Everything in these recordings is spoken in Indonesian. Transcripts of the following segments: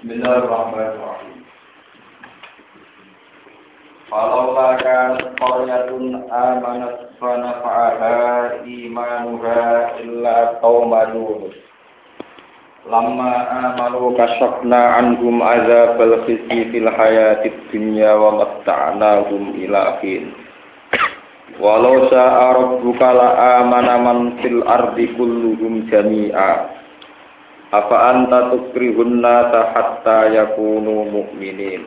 Bismillahirrahmanirrahim. Kanat qaryatun amanat. Lamma amanu kasyafna anhum fil hayatid dunya wa matta'nahum ila. Walau sa'a rabbuka la amana man fil ardi kulluhum jami'a. Apa anta tukrihun nasa hatta yakunu mu'minin.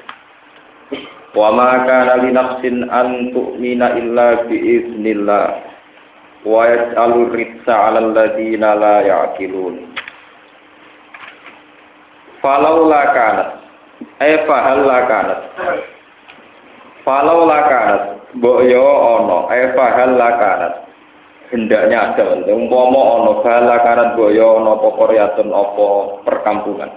Wa ma kana li nafsin an tu'mina illa bi iznillah. Wa yaj'alu ritsa 'alal ladzina la ya'qilun. Falau la kanat. Eh fahal la kanat. Falau la kanat. Mbok yo ana. Fahal la kanat. Hendaknya ada. Umpama ana fahal la kanat mbok yo ana apa koryatun apa perkampungan.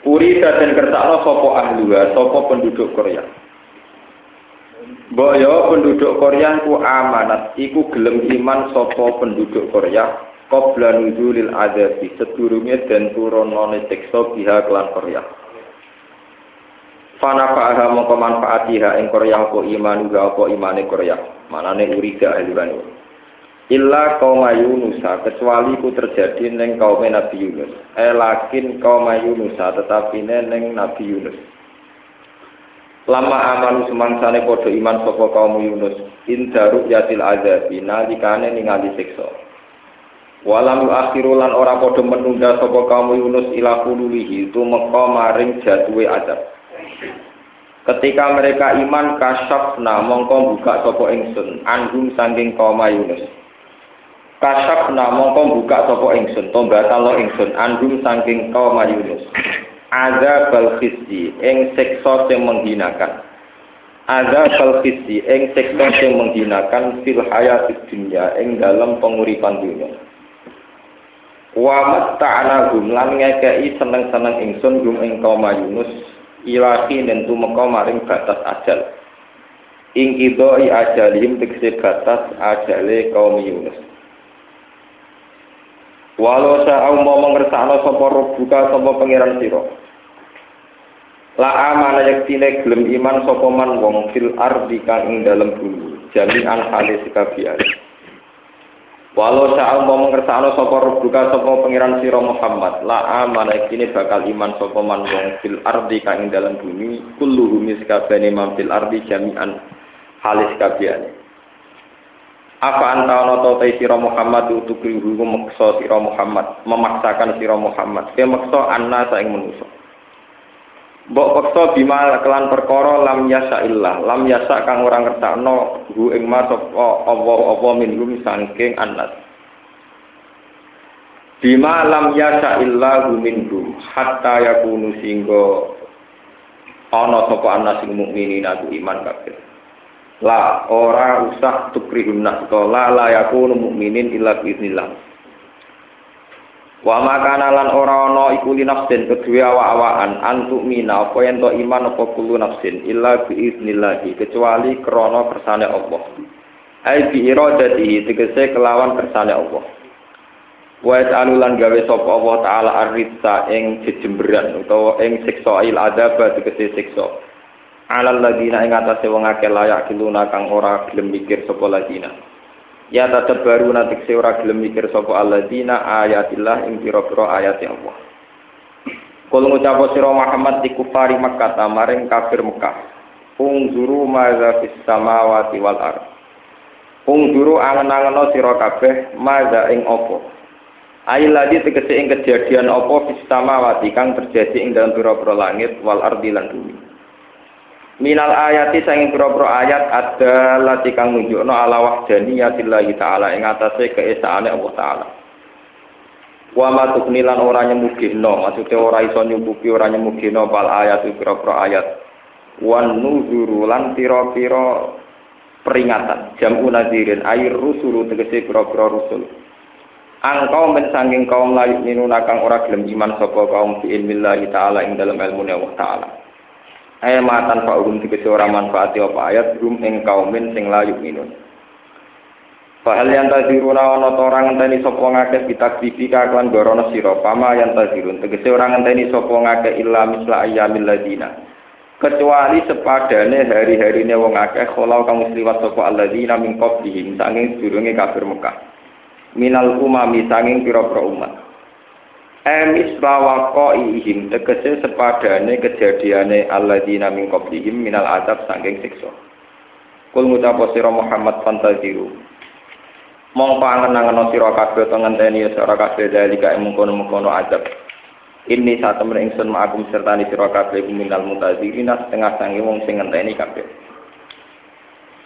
Puri dan kertakno sapa ahluha, sapa penduduk Korea. Mbok yo penduduk Korea ku amanat, iku gelem iman sapa penduduk Korea qabla nuzulil adabi sedurunge den turunane siksa biha kelan Korea. Fana fa'aha mongko manfaatiha ing Korea apa iman uga apa imane Korea. Manane urida ahluran. Illa kaum Yunus kecuali ku terjadi neng kaum Nabi Yunus. Eh lakin kaum Yunus tetapi neng Nabi Yunus. Lama amanu semangsane padha iman saka kaum Yunus. Indaru yatil azabi nalikane ningali siksa. Walam akhiru lan ora padha menunda sapa kaum Yunus ila kululihi tumeka maring jatuhe azab. Ketika mereka iman kasyafna mongko buka sapa ingsun anhum sanging kaum Yunus. Kasyafna mongko buka sapa ingsun to batal ingsun anhum sanging kaum Yunus. Azabal khizyi ing siksa sing menghinakan. Azabal khizyi ing siksa sing menghinakan fil hayatid dunya ing dalam penguripan dunia. wa matta'nahum lan ngekei seneng-seneng ingsun gum ing kaum Yunus ilahi den tumeka maring batas ajal. Ing kidoi ajalihim tegese batas ajale kaum Yunus. Walau sa'au mau mengersakno sapa buka sapa pangeran sira. La amana yaktine gelem iman sapa man wong fil ardi kang ing dalem bumi. Jami'an halis kabiyan Walau sa'a mau mengersakno sapa buka sapa pangeran sira Muhammad, la amana kini bakal iman sapa man wong fil ardi kang dalam bumi, kullu humi sakabene man fil ardi jami'an halis kabehane. Apa anta ana ta te sira Muhammad utuk rihu memaksa sira Muhammad, memaksakan sira Muhammad, ke maksa anna ing manusa. Mbok paksa bima kelan perkara lam yasa illah, lam yasa kang ora ngertakno hu ing ma sapa Allah apa minhum saking anas. Bima lam yasa illah hu minhum hatta yakunu singgo ana sapa anas sing mukminin aku iman kabeh. La ora usah tukrihun nas la la yakunu mukminin illa biiznillah. Wa makana lan ora ana iku li nafsin kedua awak-awakan antuk mina apa yen iman apa kulo nafsin illa bi iznillah kecuali krana kersane Allah. Ai bi iradatihi tegese kelawan kersane Allah. Wa ta'alulan gawe sapa Allah taala arritsa ing jejemberan utawa ing siksa il adab tegese siksa. Alal ladina ing atase wong akeh layak kiluna kang ora gelem mikir sapa ladina. Ya tetep baru nanti ora gelem mikir sapa alladzina ayatillah ing pira-pira ayat Allah. Kul ngucap sira Muhammad di kufari Makkah maring kafir Mekah. Ungzuru maza fis samawati wal ard. Ungzuru angen-angeno sira kabeh maza ing apa. Lagi tegese ing kejadian apa fis samawati kang terjadi ing dalam pira-pira langit wal ardi lan bumi. Minal ayati sanging pira-pira ayat ada lati kang nunjukno ala wahdaniyatillahi taala ing atase keesaane Allah taala. Wa ma tuknilan ora nyemugihno, maksude ora iso nyembugi ora nyemugihno bal ayat pira-pira ayat. Wan nuzuru lan pira-pira peringatan jamu nadirin air rusulu tegese pira-pira rusul. Angkau men sanging kaum layu minuna kang ora gelem iman sapa kaum fi ilmillahi taala ing dalam ilmu Allah taala. Ayat matan fa urum tegese ora manfaati apa ayat rum ing kaumin sing layu minun. Fahal yang taziruna ta orang ngenteni sapa ngakeh bitakdifi kaklan gorono sira pama yang tazirun tegese orang ngenteni sapa ngakeh illa misla ayyamil ladina. Kecuali sepadane hari-harine wong akeh kholau kang liwat sapa alladzina min qablihim sanging sedurunge kafir Mekah. Minal umami sanging pira-pira umat emis lawako ihim tegese sepadane kejadiane alladzina min qablihim minal adab sanging siksa. Kul ngucap sira Muhammad fantaziru. Mong pangenangan sira kabeh to ngenteni sira kabeh dalika mengkono-mengkono adab ini saat temen ingsun ma'akum sertani sira kabeh minal mutazirina setengah sangi wong sing ngenteni kabeh.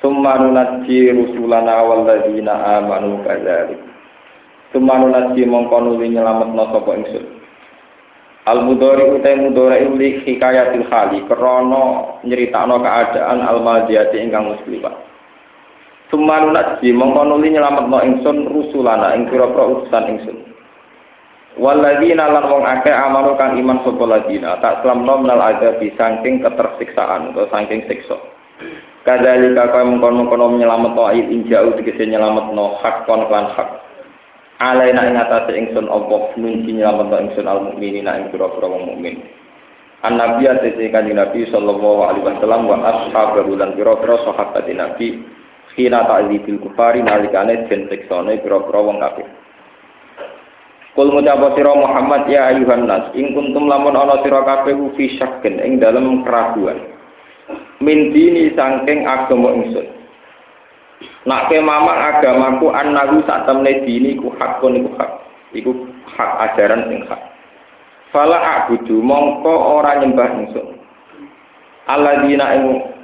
Summa nunajji rusulana walladzina amanu kadzalik Summa nunajji mongko nuli nyelametno sapa ingsun Al mudhari utai mudhari uli hikayatil khali krana nyeritakno keadaan al madiyati ingkang muslimah Sumanun naji mongko nuli nyelametno ingsun rusulana ing pira-pira utusan ingsun. Waladina lan wong akeh amanu kang iman sapa ladina tak selamno menal ada di saking ketersiksaan atau saking siksa. Kadzalika kaya mengkono-kono nyelametno ayat injau tegese nyelametno hak kon lan hak. Alaina ing atase ingsun Allah nunci nyelametno ingsun al mukminina ing pira-pira wong mukmin. An Nabi atase kanjeng Nabi sallallahu alaihi wasallam wa ashabahu lan pira-pira sahabat Nabi Hina ta'zibil kufari nalikane den siksane pira-pira wong kafir. Kul ngucap sira Muhammad ya ayuhan nas ing kuntum lamun ana sira kabeh fi syakken ing dalem keraguan. Min dini saking agama ingsun. Nak ke mamang agamaku annahu sak temne dini ku hakun iku hak. Iku hak ajaran sing hak. Fala abudu mongko ora nyembah ingsun. Alladzina ing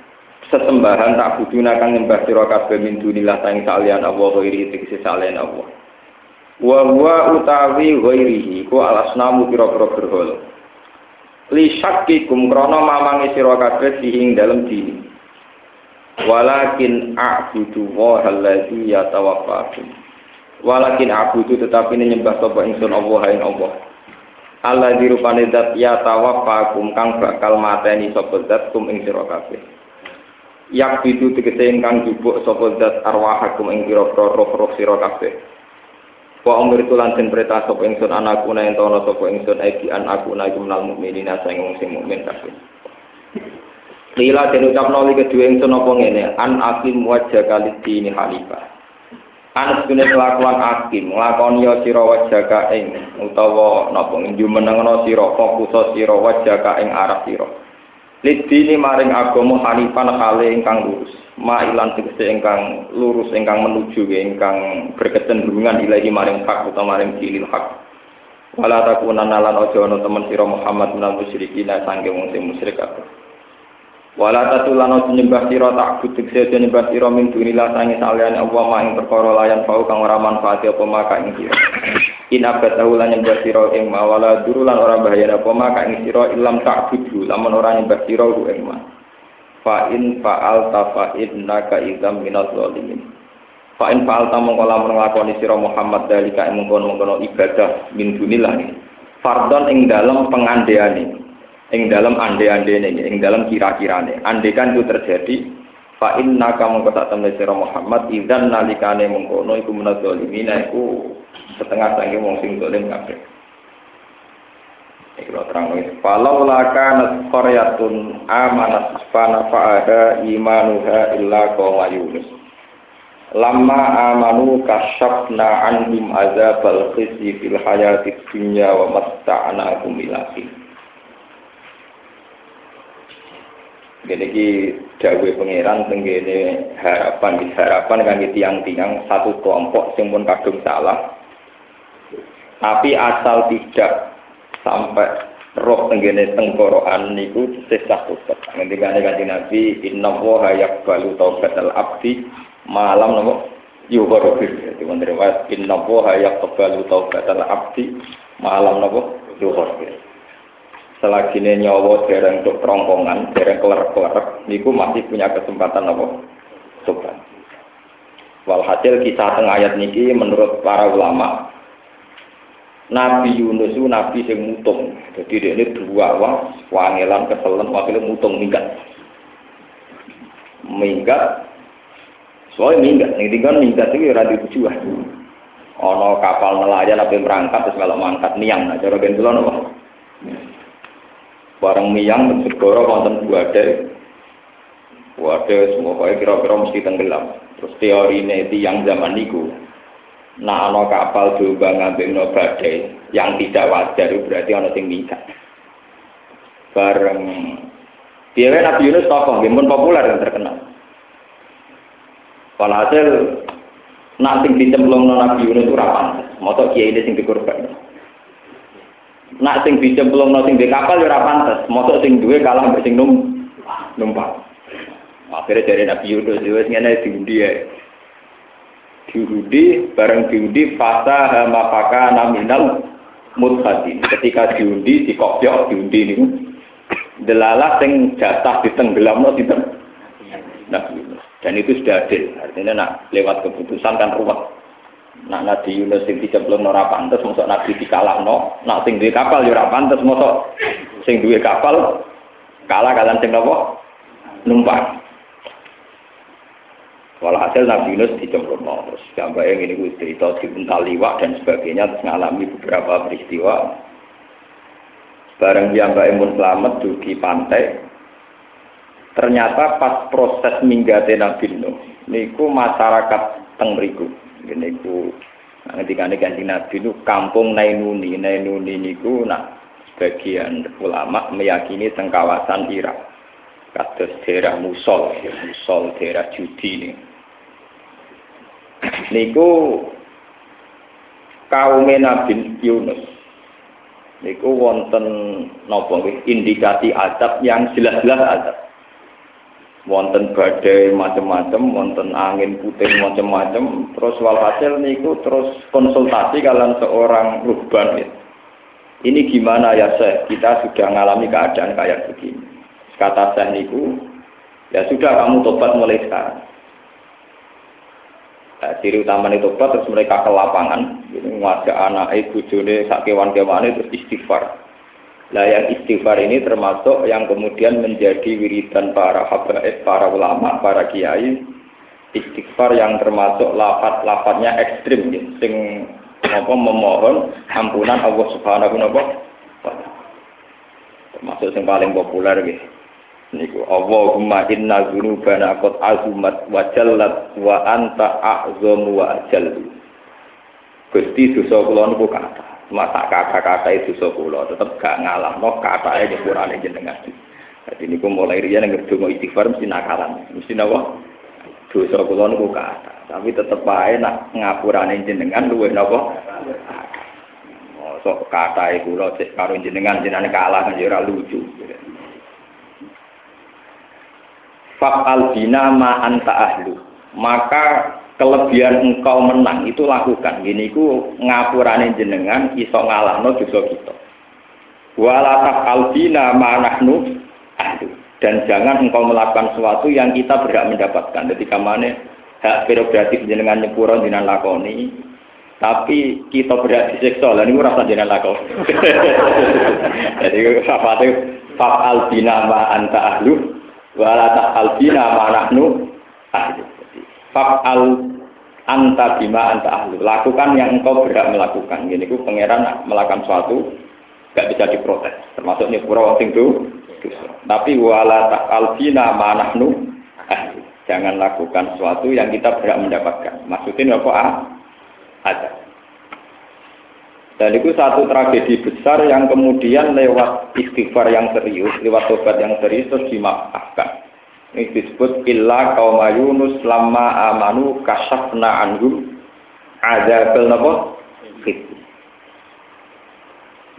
sesembahan tak buduna kang nyembah sira kabeh min sang salian Allah ghairi tegese salian Allah wa huwa utawi ghairihi ku alasnamu pira-pira berhala li syakkikum krana mamangi sira kabeh sing dini walakin a'budu wa allazi yatawaffakum. Walakin a'budu tetapi nyembah sapa ingsun Allah ing Allah. Allah dirupane zat ya tawaffakum kang bakal mateni sapa zat kum ing sira kabeh. Yak bidu tegese ingkang jupuk sapa zat arwahakum ing pira-pira roh-roh sira kabeh. Wa umur itu lan perintah sapa ingsun anakku na ento ana sapa ingsun aiki an aku na sing wong sing mukmin kabeh Lila den ucapno li kedue ingsun apa ngene an akim wajah kali dini halifah An sune kelakuan akim nglakoni sira wajaka ing utawa napa njumenengno sira fokus sira wajaka ing arah sira Lidini maring agama hanifan hale ingkang lurus. Mailan tegese ingkang lurus ingkang menuju ingkang berkecenderungan ilahi maring hak utawa maring dinil hak. Wala takunanna lan aja ana temen sira Muhammad minal musyrikin sangge wong sing musyrik kabeh. Wala tatulano nyembah sira tak butuh sedo nyembah sira min dunillah sange saliyane Allah ma ing perkara layan fau kang ora manfaat apa maka ing sira. In abad lan nyembah sira ing ma wala durulan ora bahaya apa maka ing sira ilam tak budu lamun ora nyembah sira ku ing. Fa in fa'al ta fa innaka idzam minaz zalimin. Fa in fa'al ta mongko lamun nglakoni sira Muhammad dalika ing mengkono-mengkono ibadah min dunillah. Fardon ing dalem pengandeane ing dalam ande-ande ini, ing dalam kira-kirane. Andekan itu terjadi, fa inna kamu kata temen sira Muhammad idzan nalikane mengkono iku menadzalimina iku setengah sange wong sing dolim kabeh. Iki lo terang wis. Falau laka nasqaryatun amanat fana fa'ada imanuha illa qauma Yunus. Lama amanu kasyafna anhum azabal khizyi fil hayatid dunya wa matta'nahum ila Gini ki dawe pangeran tenggene harapan harapan kangge tiang-tiang satu kelompok sing pun kadung salah. Tapi asal tidak sampai roh tenggene tengkorokan niku sesah tobat. Ngendikane kanjeng Nabi inna wa yaqbalu taubatal abdi malam nopo yughfar Jadi menteri wa inna wa yaqbalu taubatal abdi malam nopo yughfar selagi nyawa dereng untuk terongkongan, dereng keler-keler, niku masih punya kesempatan apa? Tobat. Walhasil kisah tengah ayat niki menurut para ulama Nabi Yunus itu nabi yang mutung. Jadi dia ini dua wah, wangelan keselen wakilnya mutung minggat. Minggat Soalnya minggat, nih tinggal minggat itu radio tujuan. Ono kapal nelayan tapi berangkat terus kalau mangkat niang, nah cara gentulan apa? Bareng miang segoro konten buade, buade semua kaya kira-kira mesti tenggelam. Terus teori ini yang zaman niku, nah ono kapal juga ngambil no badai yang tidak wajar berarti ono sing minggat. Bareng dia Nabi Yunus tokoh, pun populer dan terkenal. Walhasil nak sing dicemplung Nabi Yunus itu rapan. Motor kiai ini sing dikorban. Nak sing dicemplung sing di kapal ya rapan. Motor sing duwe kalah mbek sing num numpak. Akhirnya dari Nabi Yunus itu ngene diundi ya. Diundi bareng diundi fasa hamapaka naminal muthatin. Ketika diundi di kopiok diundi ini delalah sing jatah ditenggelamno sinten Nabi. Dan itu sudah adil. Artinya nak lewat keputusan kan ruwet. Nak Nabi Yunus sing dicemplung ora pantes, mosok Nabi dikalahno. Nak sing duwe kapal yo ora pantes, mosok sing duwe kapal kalah kalian sing napa? Numpang. Walhasil Nabi Yunus dicemplung terus yang ini gue cerita dibuntal liwak dan sebagainya terus ngalami beberapa peristiwa bareng dia mbak Emun selamat di pantai Ternyata pas proses minggate Nabi Nuh, niku masyarakat teng mriku. Niku ketika nih ganti Nabi Nuh kampung Nainuni, Nainuni niku nah sebagian ulama meyakini teng kawasan Irak. Kados daerah Musol, ya, Musol daerah judi ini. Niku kaum Nabi Yunus niku wonten napa indikasi adab yang jelas-jelas adab wonten badai macam-macam, wonten angin puting macam-macam, terus walhasil niku terus konsultasi kalian seorang ruhban ya. Ini gimana ya Syekh? Kita sudah mengalami keadaan kayak begini. Kata Syekh niku, ya sudah kamu tobat mulai sekarang. Nah, ciri utama itu tobat terus mereka ke lapangan, ini ngajak anak ibu jone sak kewan-kewan itu istighfar. Nah yang istighfar ini termasuk yang kemudian menjadi wiridan para habaib, para ulama, para kiai. Istighfar yang termasuk lafat-lafatnya ekstrim, ya. sing apa memohon ampunan Allah Subhanahu wa taala. Termasuk yang paling populer gitu. Niku Allahumma inna dzunubana qad azumat wa jallat wa anta a'zamu wa ajallu. Gusti dosa kula niku kathah masa kata-kata itu so kula tetep gak ngalah. No kata aja kurang jenengan. Jadi ini mulai rian yang ngerdungo istighfar mesti nakalan. Mesti nawa dosa kula niku kata. Tapi tetep aja nak ngapurane jenengan luwe napa? Sok kata iku lo cek karo jenengan jenengan kalah kan ora lucu. Fa'al bina ma anta ahlu. Maka kelebihan engkau menang itu lakukan. Gini ku ngapurane jenengan iso ngalahno dosa kita. Wala taqalbina ma nahnu dan jangan engkau melakukan sesuatu yang kita berhak mendapatkan. Ketika mana hak prerogatif jenengan nyepuro jenengan lakoni. Tapi kita berhak disiksa lan niku rasa jenengan lakoni. Jadi apa itu fa'al bina ma anta ahlu wala taqal bina ma nahnu ahlu Fa'al anta bima anta ahlu. Lakukan yang engkau berhak melakukan. Gini ku pangeran melakukan suatu gak bisa diprotes. Termasuk nyepura wong itu. Tapi wala ta'al bina ma nahnu ahlu. Jangan lakukan sesuatu yang kita berhak mendapatkan. Maksudnya apa? Ah? Ada. Dan itu satu tragedi besar yang kemudian lewat istighfar yang serius, lewat tobat yang serius terus dimaafkan. Ini disebut illa kaum Yunus lama amanu kasafna anhum azabul napa?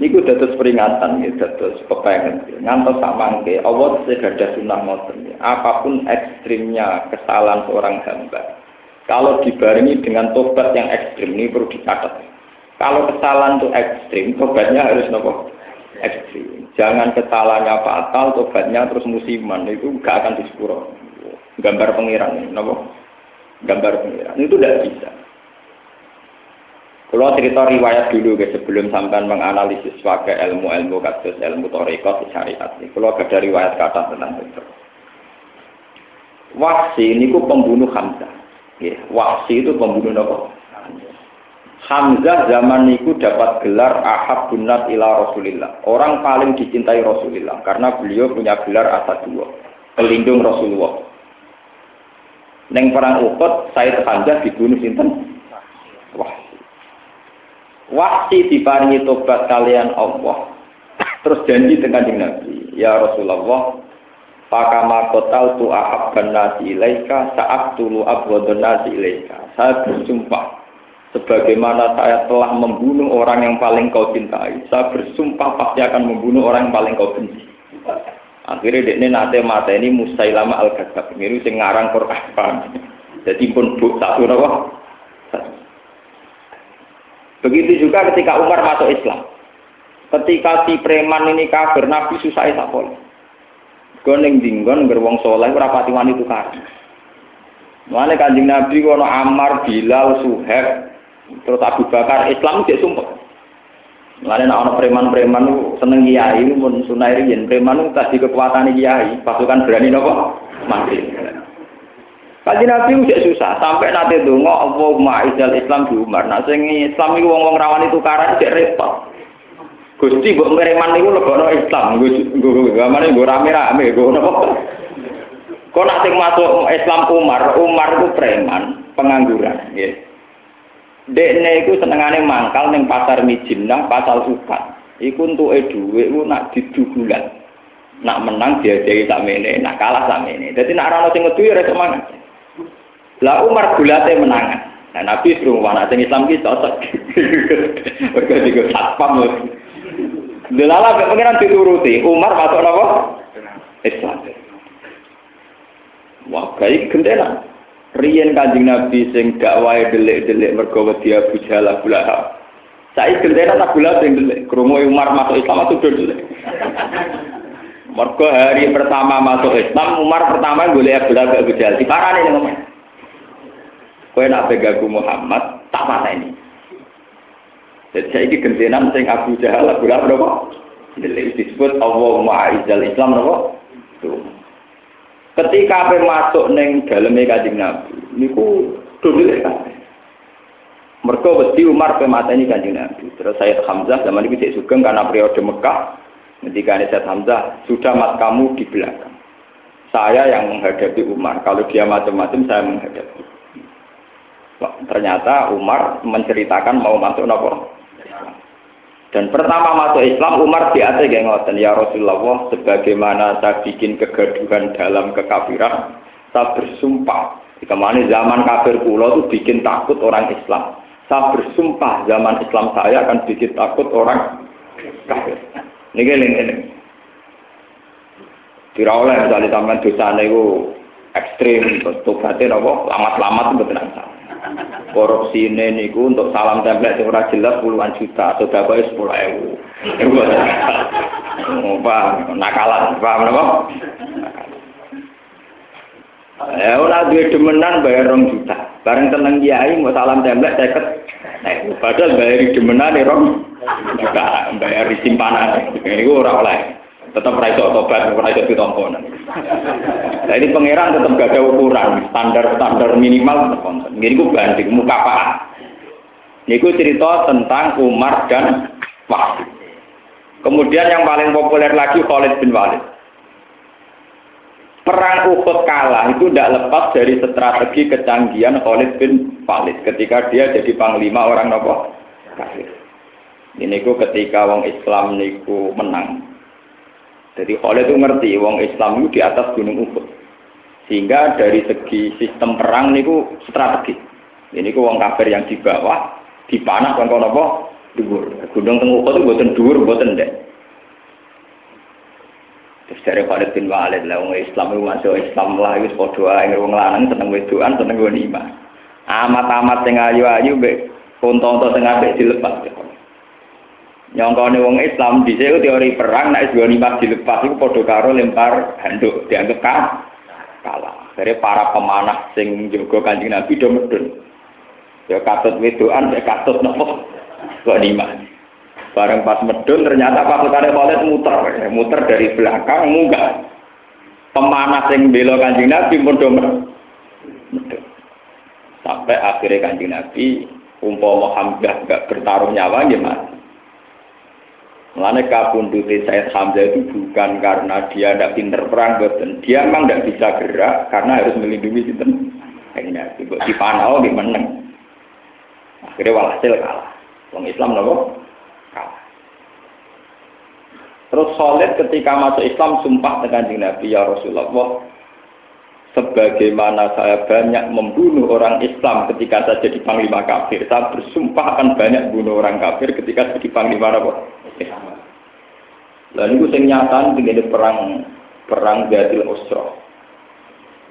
Niku dados peringatan ya, dados kepengen. Ngantos sak mangke Allah ada sunnah ngoten ya. Apa pun ekstrimnya kesalahan seorang hamba, kalau dibarengi dengan tobat yang ekstrim ini perlu dicatat. Kalau kesalahan itu ekstrim, tobatnya harus nopo ekstrim. Jangan kesalahannya fatal, tobatnya terus musiman itu gak akan disepuro. Gambar pengiran, nopo? Gambar pengiran itu tidak bisa. Kalau cerita riwayat dulu guys sebelum sampai menganalisis pakai ilmu-ilmu kasus ilmu torekot syariat ini. Kalau ada riwayat kata tentang itu. Wahsi ini pembunuh Hamzah. Ya, itu pembunuh apa? Hamzah zaman itu dapat gelar ahab bunat ila Rasulillah. Orang paling dicintai Rasulullah karena beliau punya gelar dua, pelindung Rasulullah. Neng perang Uhud, Said Hamzah dibunuh sinten? Wahsi. Wahsi diparingi tobat kalian Allah. Terus janji dengan Nabi, ya Rasulullah, Pakama kotal tu ahabban nasi ilaika saat tulu abwadun nasi ilaika. Saya bersumpah sebagaimana saya telah membunuh orang yang paling kau cintai. Saya bersumpah pasti akan membunuh orang yang paling kau benci. Akhirnya dia nate mata ini Musailama al Ghazab. Ini sing ngarang Quran. Jadi pun bu satu nawa. Begitu juga ketika Umar masuk Islam. Ketika si preman ini kafir, Nabi susah tak boleh. Goneng dinggon gerwong soleh rapati wani tukar. Mana kanjeng Nabi kono Ammar, Bilal, Suhaib, terus Abu Bakar, Islam cek sumpah. Mana nak ono preman-preman itu seneng kiai, mun sunai riyen preman itu tadi kekuatan kiai, pasukan berani nopo mati. Kanjeng Nabi cek susah, sampai nanti dongo Allahumma izal Islam di Umar. Nah sing Islam itu wong-wong rawani tukaran cek repot. Gusti mbok preman niku lebono Islam, nggo gamane nggo rame-rame, napa? Kok nak sing masuk Islam Umar, Umar itu preman, pengangguran. Dekne iku senengane mangkal ning pasar Mijinah, pasal ukat. Iku entuke dhuwit iku nak didugulan. Nak menang diajari sak mene, nak kalah sak mene. Dadi nak ora ono sing ngedu ya semangat. Lah Umar gulate menangan. Nah, Nabi suruh anak sing Islam ki cocok. Mergo digo satpam Delala be pengiran dituruti. Umar masuk apa? Islam. Wah, kayak gendera. Riyen kanjeng Nabi sing gak wae delik-delik mergo wedi Abu Jahal Abu Lahab. Saya gendera tak gula sing delik. Kromo Umar masuk Islam itu delik. Mergo hari pertama masuk Islam, Umar pertama golek Abu Lahab Abu Jahal. Diparani ning ngomong. Kowe nak pegaku Muhammad, tak pateni. Jadi saya ini gentenan sing Abu Jahal Abu Lahab berapa? Jadi disebut Allah Ma'izal Islam berapa? Tuh. Ketika apa masuk neng dalamnya kajing Nabi, niku dulu kan. Mereka wedi Umar pe ini kanjeng Nabi. Terus saya Hamzah zaman itu cek sugeng karena periode Mekah. Ketika saya Hamzah sudah mat kamu di belakang. Saya yang menghadapi Umar. Kalau dia macam-macam saya menghadapi. Ternyata Umar menceritakan mau masuk nopo dan pertama masuk Islam Umar atas yang ngoten ya Rasulullah sebagaimana saya bikin kegaduhan dalam kekafiran saya bersumpah. Ke mana zaman kafir pulau itu bikin takut orang Islam. Saya bersumpah zaman Islam saya akan bikin takut orang kafir. Ini ini ini. Tidak oleh misalnya sampai dosa itu ekstrim tobatnya apa? Lamat-lamat itu betul korupsi ini niku untuk salam template yang ora jelas puluhan juta atau dapat sepuluh ewu. Apa nakalan, paham apa? Ya ora duwe demenan bayar rong juta. Bareng tenang kiai mau salam template seket. Nah, padahal bayar demenan rong juta, bayar simpanan. Ini ora oleh tetap raiso tobat, raiso ditompo. Nah ini pangeran tetap gak ada ukuran, standar-standar minimal. Ini gue banding, muka apa? Ini gue cerita tentang Umar dan Wahid. Kemudian yang paling populer lagi Khalid bin Walid. Perang Uhud kalah itu tidak lepas dari strategi kecanggihan Khalid bin Walid ketika dia jadi panglima orang kafir. Ini ku ketika wong Islam niku menang, jadi Khalid itu ngerti wong Islam itu di atas gunung Uhud. Sehingga dari segi sistem perang niku strategi. Ini ku wong kafir yang di bawah dipanah kan kono apa? Dhuwur. Gunung teng Uhud itu mboten dhuwur, mboten ndek. Terus dari Khalid bin Walid lah wong Islam itu masuk Islam lah wis padha ae wong lanang seneng wedoan seneng iman. Amat-amat sing ayu-ayu mbek unta-unta sing apik dilepas nyongkone wong Islam di sini teori perang nek dua lima dilepas itu podo karo lempar handuk dianggap kan kalah. Dari para pemanah sing jogo kanjeng Nabi do medun. Ya katut wedoan ya katut nopo dua lima bareng pas medun ternyata pasukan Khalid muter. Muter dari belakang munggah. Pemanah sing bela kanjeng Nabi pun medun. Sampai akhirnya kanjeng Nabi umpama Hamzah gak bertaruh nyawa gimana? Mulanya kabundute Said Hamzah itu bukan karena dia tidak pinter perang, betul. Dia memang tidak bisa gerak karena harus melindungi sinten. Ini di panau di. Akhirnya walhasil kalah. Wong Islam nopo kalah. Terus solid ketika masuk Islam sumpah dengan Nabi ya Rasulullah sebagaimana saya banyak membunuh orang Islam ketika saya jadi panglima kafir, saya bersumpah akan banyak bunuh orang kafir ketika jadi panglima apa? Lalu itu sing nyata begini perang perang Gadil Osro.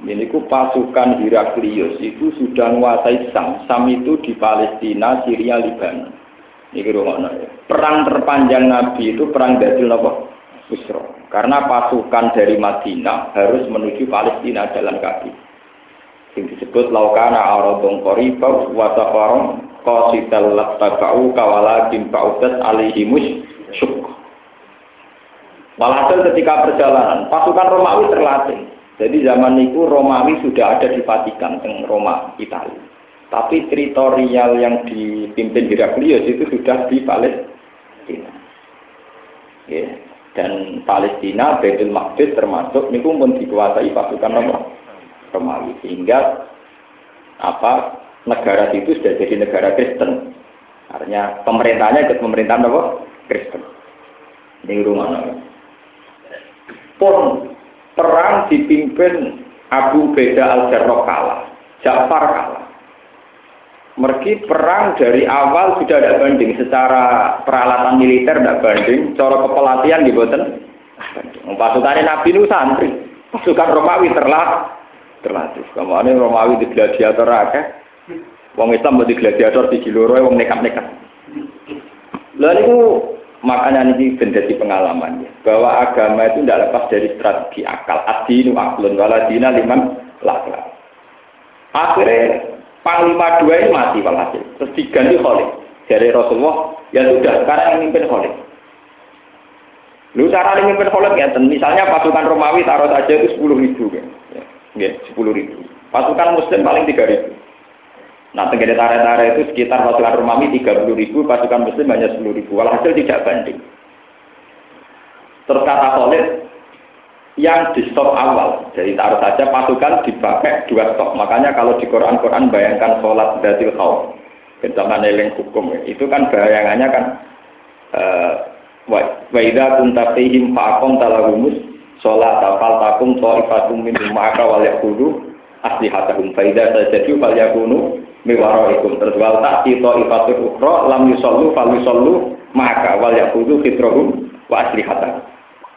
Ini ku pasukan Heraklius itu sudah menguasai Sam. Sam itu di Palestina, Syria, Libanon. Ini rumah Perang terpanjang Nabi itu perang Gadil? Usro. Karena pasukan dari Madinah harus menuju Palestina jalan kaki. Yang disebut laukana aradong koribau wasafarong qasital lattaba'u kawalakin ba'udat alihimus syuk. Walhasil ketika perjalanan, pasukan Romawi terlatih. Jadi zaman itu Romawi sudah ada di Vatikan, teng Roma, Italia. Tapi teritorial yang dipimpin Heraklius itu sudah di Palestina. Dan Palestina, Baitul Maqdis termasuk ini pun dikuasai pasukan Romawi. Sehingga apa negara itu sudah jadi negara Kristen. Artinya pemerintahnya ikut pemerintahan apa? Kristen. Ini rumah pun perang dipimpin Abu Beda al-Jarrah kalah, Ja'far kalah. Mergi perang dari awal sudah ada banding secara peralatan militer tidak banding, cara kepelatihan di boten. Pasukan Nabi itu santri, pasukan Romawi terlah terlatih. Kemudian Romawi di gladiator akeh. Wong Islam di gladiator di Jiloro, wong nekat-nekat. Lalu Makanya ini menjadi pengalaman ya, bahwa agama itu tidak lepas dari strategi akal. Adinu aklun waladina liman lakla. Akhirnya Panglima dua ini mati walhasil. Terus diganti Khalid. Dari Rasulullah, ya sudah, sekarang yang mimpin Khalid. Lu cara yang mimpin Khalid ya, misalnya pasukan Romawi taruh saja itu sepuluh ribu. Ya. Ya, 10 ribu. Pasukan Muslim paling tiga ribu. Nah, tenggara tare-tare itu sekitar pasukan Romawi 30 ribu, pasukan Muslim hanya 10 ribu. Walhasil tidak banding. Terus kata Khalid, yang di stop awal, jadi taruh saja pasukan dipakai dua stop. Makanya kalau di Quran-Quran bayangkan sholat datil khauf, zaman eleng hukum, itu kan bayangannya kan uh, wa idza kunta fihim faqam talahumus sholat fal takum ta'ifatum minhum ma'aka wal yaqulu aslihatahum fa idza sajadu fal yakunu miwaroikum terus wal tak to ifatul ukro lam yusollu fal yusollu maka wal yakudu fitrohum wa aslihata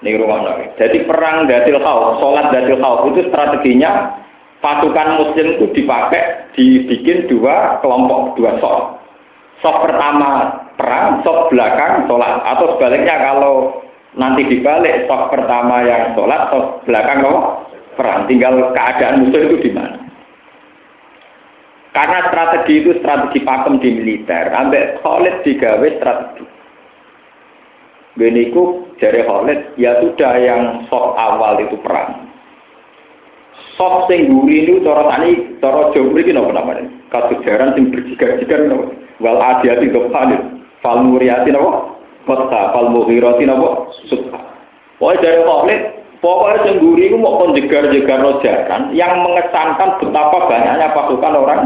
ini rumah jadi perang datil sholat datil khauf itu strateginya pasukan muslim itu dipakai dibikin dua kelompok dua sok sok pertama perang sok belakang sholat. Atau sebaliknya kalau nanti dibalik sok pertama yang sholat sok belakang oh, perang. Tinggal keadaan musuh itu di mana karena strategi itu strategi pakem di militer. Ambek Khalid digawe strategi. Beniku jari Khalid, ya sudah yang sok awal itu perang. Sok sing guri itu cara tani, cara Jawa iki napa namanya? Kasejaran sing berjigar-jigar napa? Wal adiyati Khalid, fal muriati napa? Kota, fal mughirati napa? Sukha. Pokoknya jari Khalid, pokoknya guri itu mau konjegar-jegar rojakan yang mengesankan betapa banyaknya pasukan orang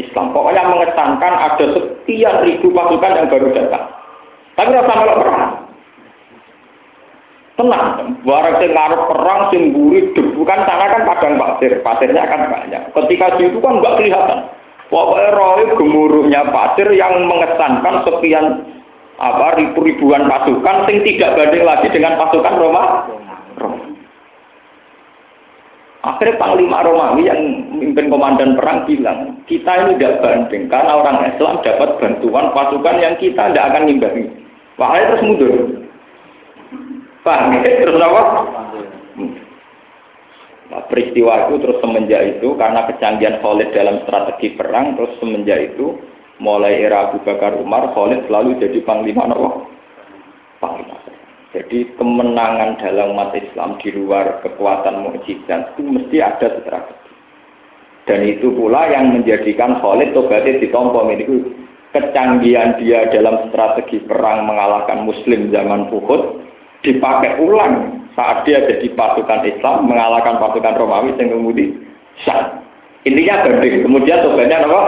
Islam. Pokoknya mengesankan ada sekian ribu pasukan yang baru datang. Tapi rasa kalau perang. Tenang, barang sing ngarep perang sing buri debu kan sana kan padang pasir, pasirnya kan banyak. Ketika di itu kan nggak kelihatan. Pokoknya roh gemuruhnya pasir yang mengesankan sekian apa ribu-ribuan pasukan sing tidak banding lagi dengan pasukan. Roma. Akhirnya Panglima Romawi yang memimpin komandan perang bilang, kita ini tidak banding karena orang Islam dapat bantuan pasukan yang kita tidak akan ngimbangi. Wah, terus mundur. Paham ya? Terus apa? Nah, peristiwa itu terus semenjak itu karena kecanggihan Khalid dalam strategi perang terus semenjak itu mulai era Abu Bakar Umar Khalid selalu jadi panglima apa? Panglima. Jadi kemenangan dalam umat Islam di luar kekuatan mukjizat itu mesti ada strategi. Dan itu pula yang menjadikan Khalid tobatnya ditompo itu kecanggihan dia dalam strategi perang mengalahkan Muslim zaman Uhud dipakai ulang saat dia jadi pasukan Islam mengalahkan pasukan Romawi yang kemudian sah. Intinya gede. Kemudian tobatnya apa?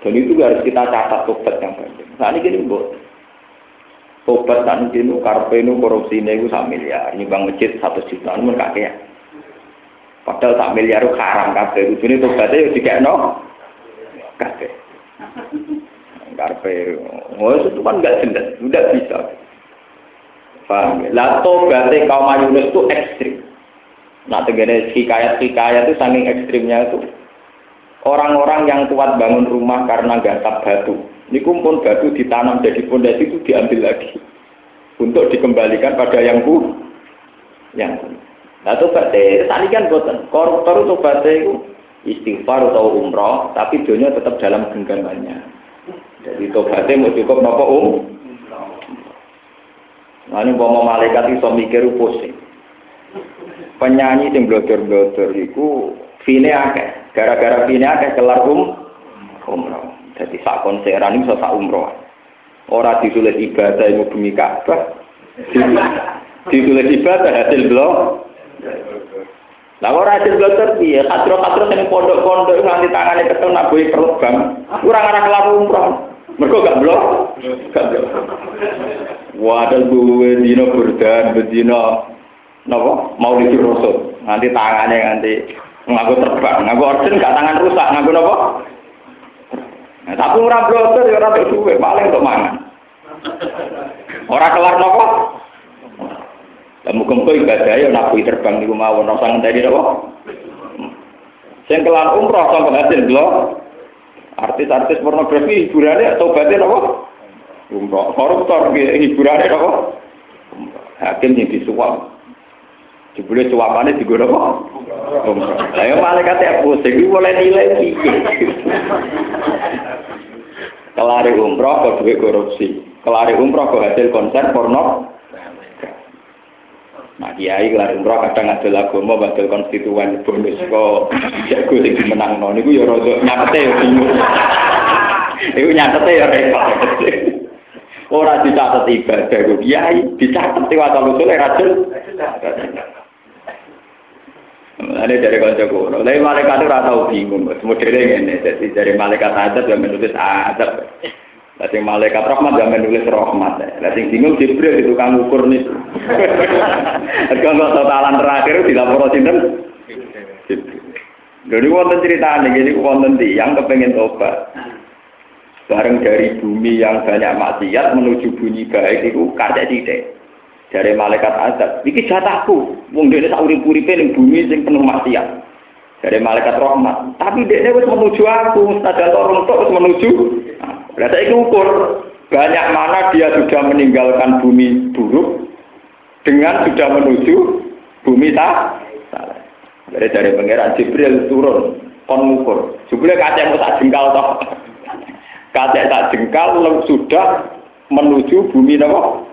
Dan itu harus kita catat tobat yang penting. Nah ini gini buat tobat dan ini karpe ini korupsi ini itu sama miliar. Bang masjid satu juta, ini kakek. Padahal tak miliar itu haram kabeh. Ini tobatnya ya tiga no kakek. Karpe, oh itu kan nggak jelas, udah bisa. Paham ya? Lah tobatnya kaum Yunus itu ekstrim. Nah, tegene hikayat-hikayat itu saking ekstrimnya itu orang-orang yang kuat bangun rumah karena gatap batu. Ini kumpul batu ditanam jadi pondasi itu diambil lagi untuk dikembalikan pada yang bu, yang Nah, tobatnya, tadi kan buatan koruptor tobatnya itu istighfar atau umroh, tapi dunia tetap dalam genggamannya. Jadi tobatnya mau cukup nopo um. Nah, ini mau malaikat itu mikir pusing. Penyanyi yang blotor-blotor itu fine akeh. Gara-gara fine akeh kelar um umroh. Jadi sak konseran ini sak umroh. Orang ditulis ibadah ilmu bumi Ka'bah. Ditulis ibadah hasil blog lah ora hasil blotor piye? Katro-katro sing pondok-pondok nganti tangane ketemu nak boy terbang. Kurang arah kelar umroh. Mergo gak blok. Gak blok. Wadah gue dino berdan, bedino napa mau di rasul. Nanti tangannya nanti ngaku terbang, ngaku orden gak tangan rusak, ngaku napa? Nah, tapi ora blotor ya ora duwe, paling untuk mangan. Ora kelar napa? Lah muga-muga ibadah ya nabi terbang niku mawon ora sang ngenteni napa? Sing kelar umroh sangko hasil blok. Artis-artis pornografi hiburannya tobatnya napa? Umroh. Koruptor hiburannya napa? Hakim yang disuap. Jebule cuapane digono apa? Ya malaikat ya pusing boleh nilai iki. Kelari umroh kok duit korupsi. Kelari umroh kok hasil konser porno. Nah, kiai kelari umroh kadang ngadil agama, badal konstituen bonus kok jago sing dimenang no. Niku ya rada nyatete ya bingung. Iku nyatete ya repot. Ora dicatat ibadah kok kiai, dicatat diwaca usul rajul. Ada dari kanca kuno. Tapi malaikat itu rata bingung. Modelnya ini. Jadi dari malaikat adab yang menulis adab. Jadi malaikat rahmat yang menulis rahmat. Jadi bingung Jibril itu kan ukur nih. Kalau totalan terakhir dilapor sinten. Jadi wonten cerita nih, jadi wonten yang kepengen tobat. Bareng dari bumi yang banyak maksiat menuju bunyi baik itu karya tidak dari malaikat azab. Iki jatahku. Wong dene sak urip-uripe ning bumi sing penuh maksiat. Dari malaikat rahmat. Tapi dia wis menuju aku, senajan orang tok wis menuju. Lah saiki ukur banyak mana dia sudah meninggalkan bumi buruk dengan sudah menuju bumi tak. Dari dari pangeran Jibril turun kon ngukur. Jibril kacek tak jengkal toh. Kacek tak jengkal sudah menuju bumi nopo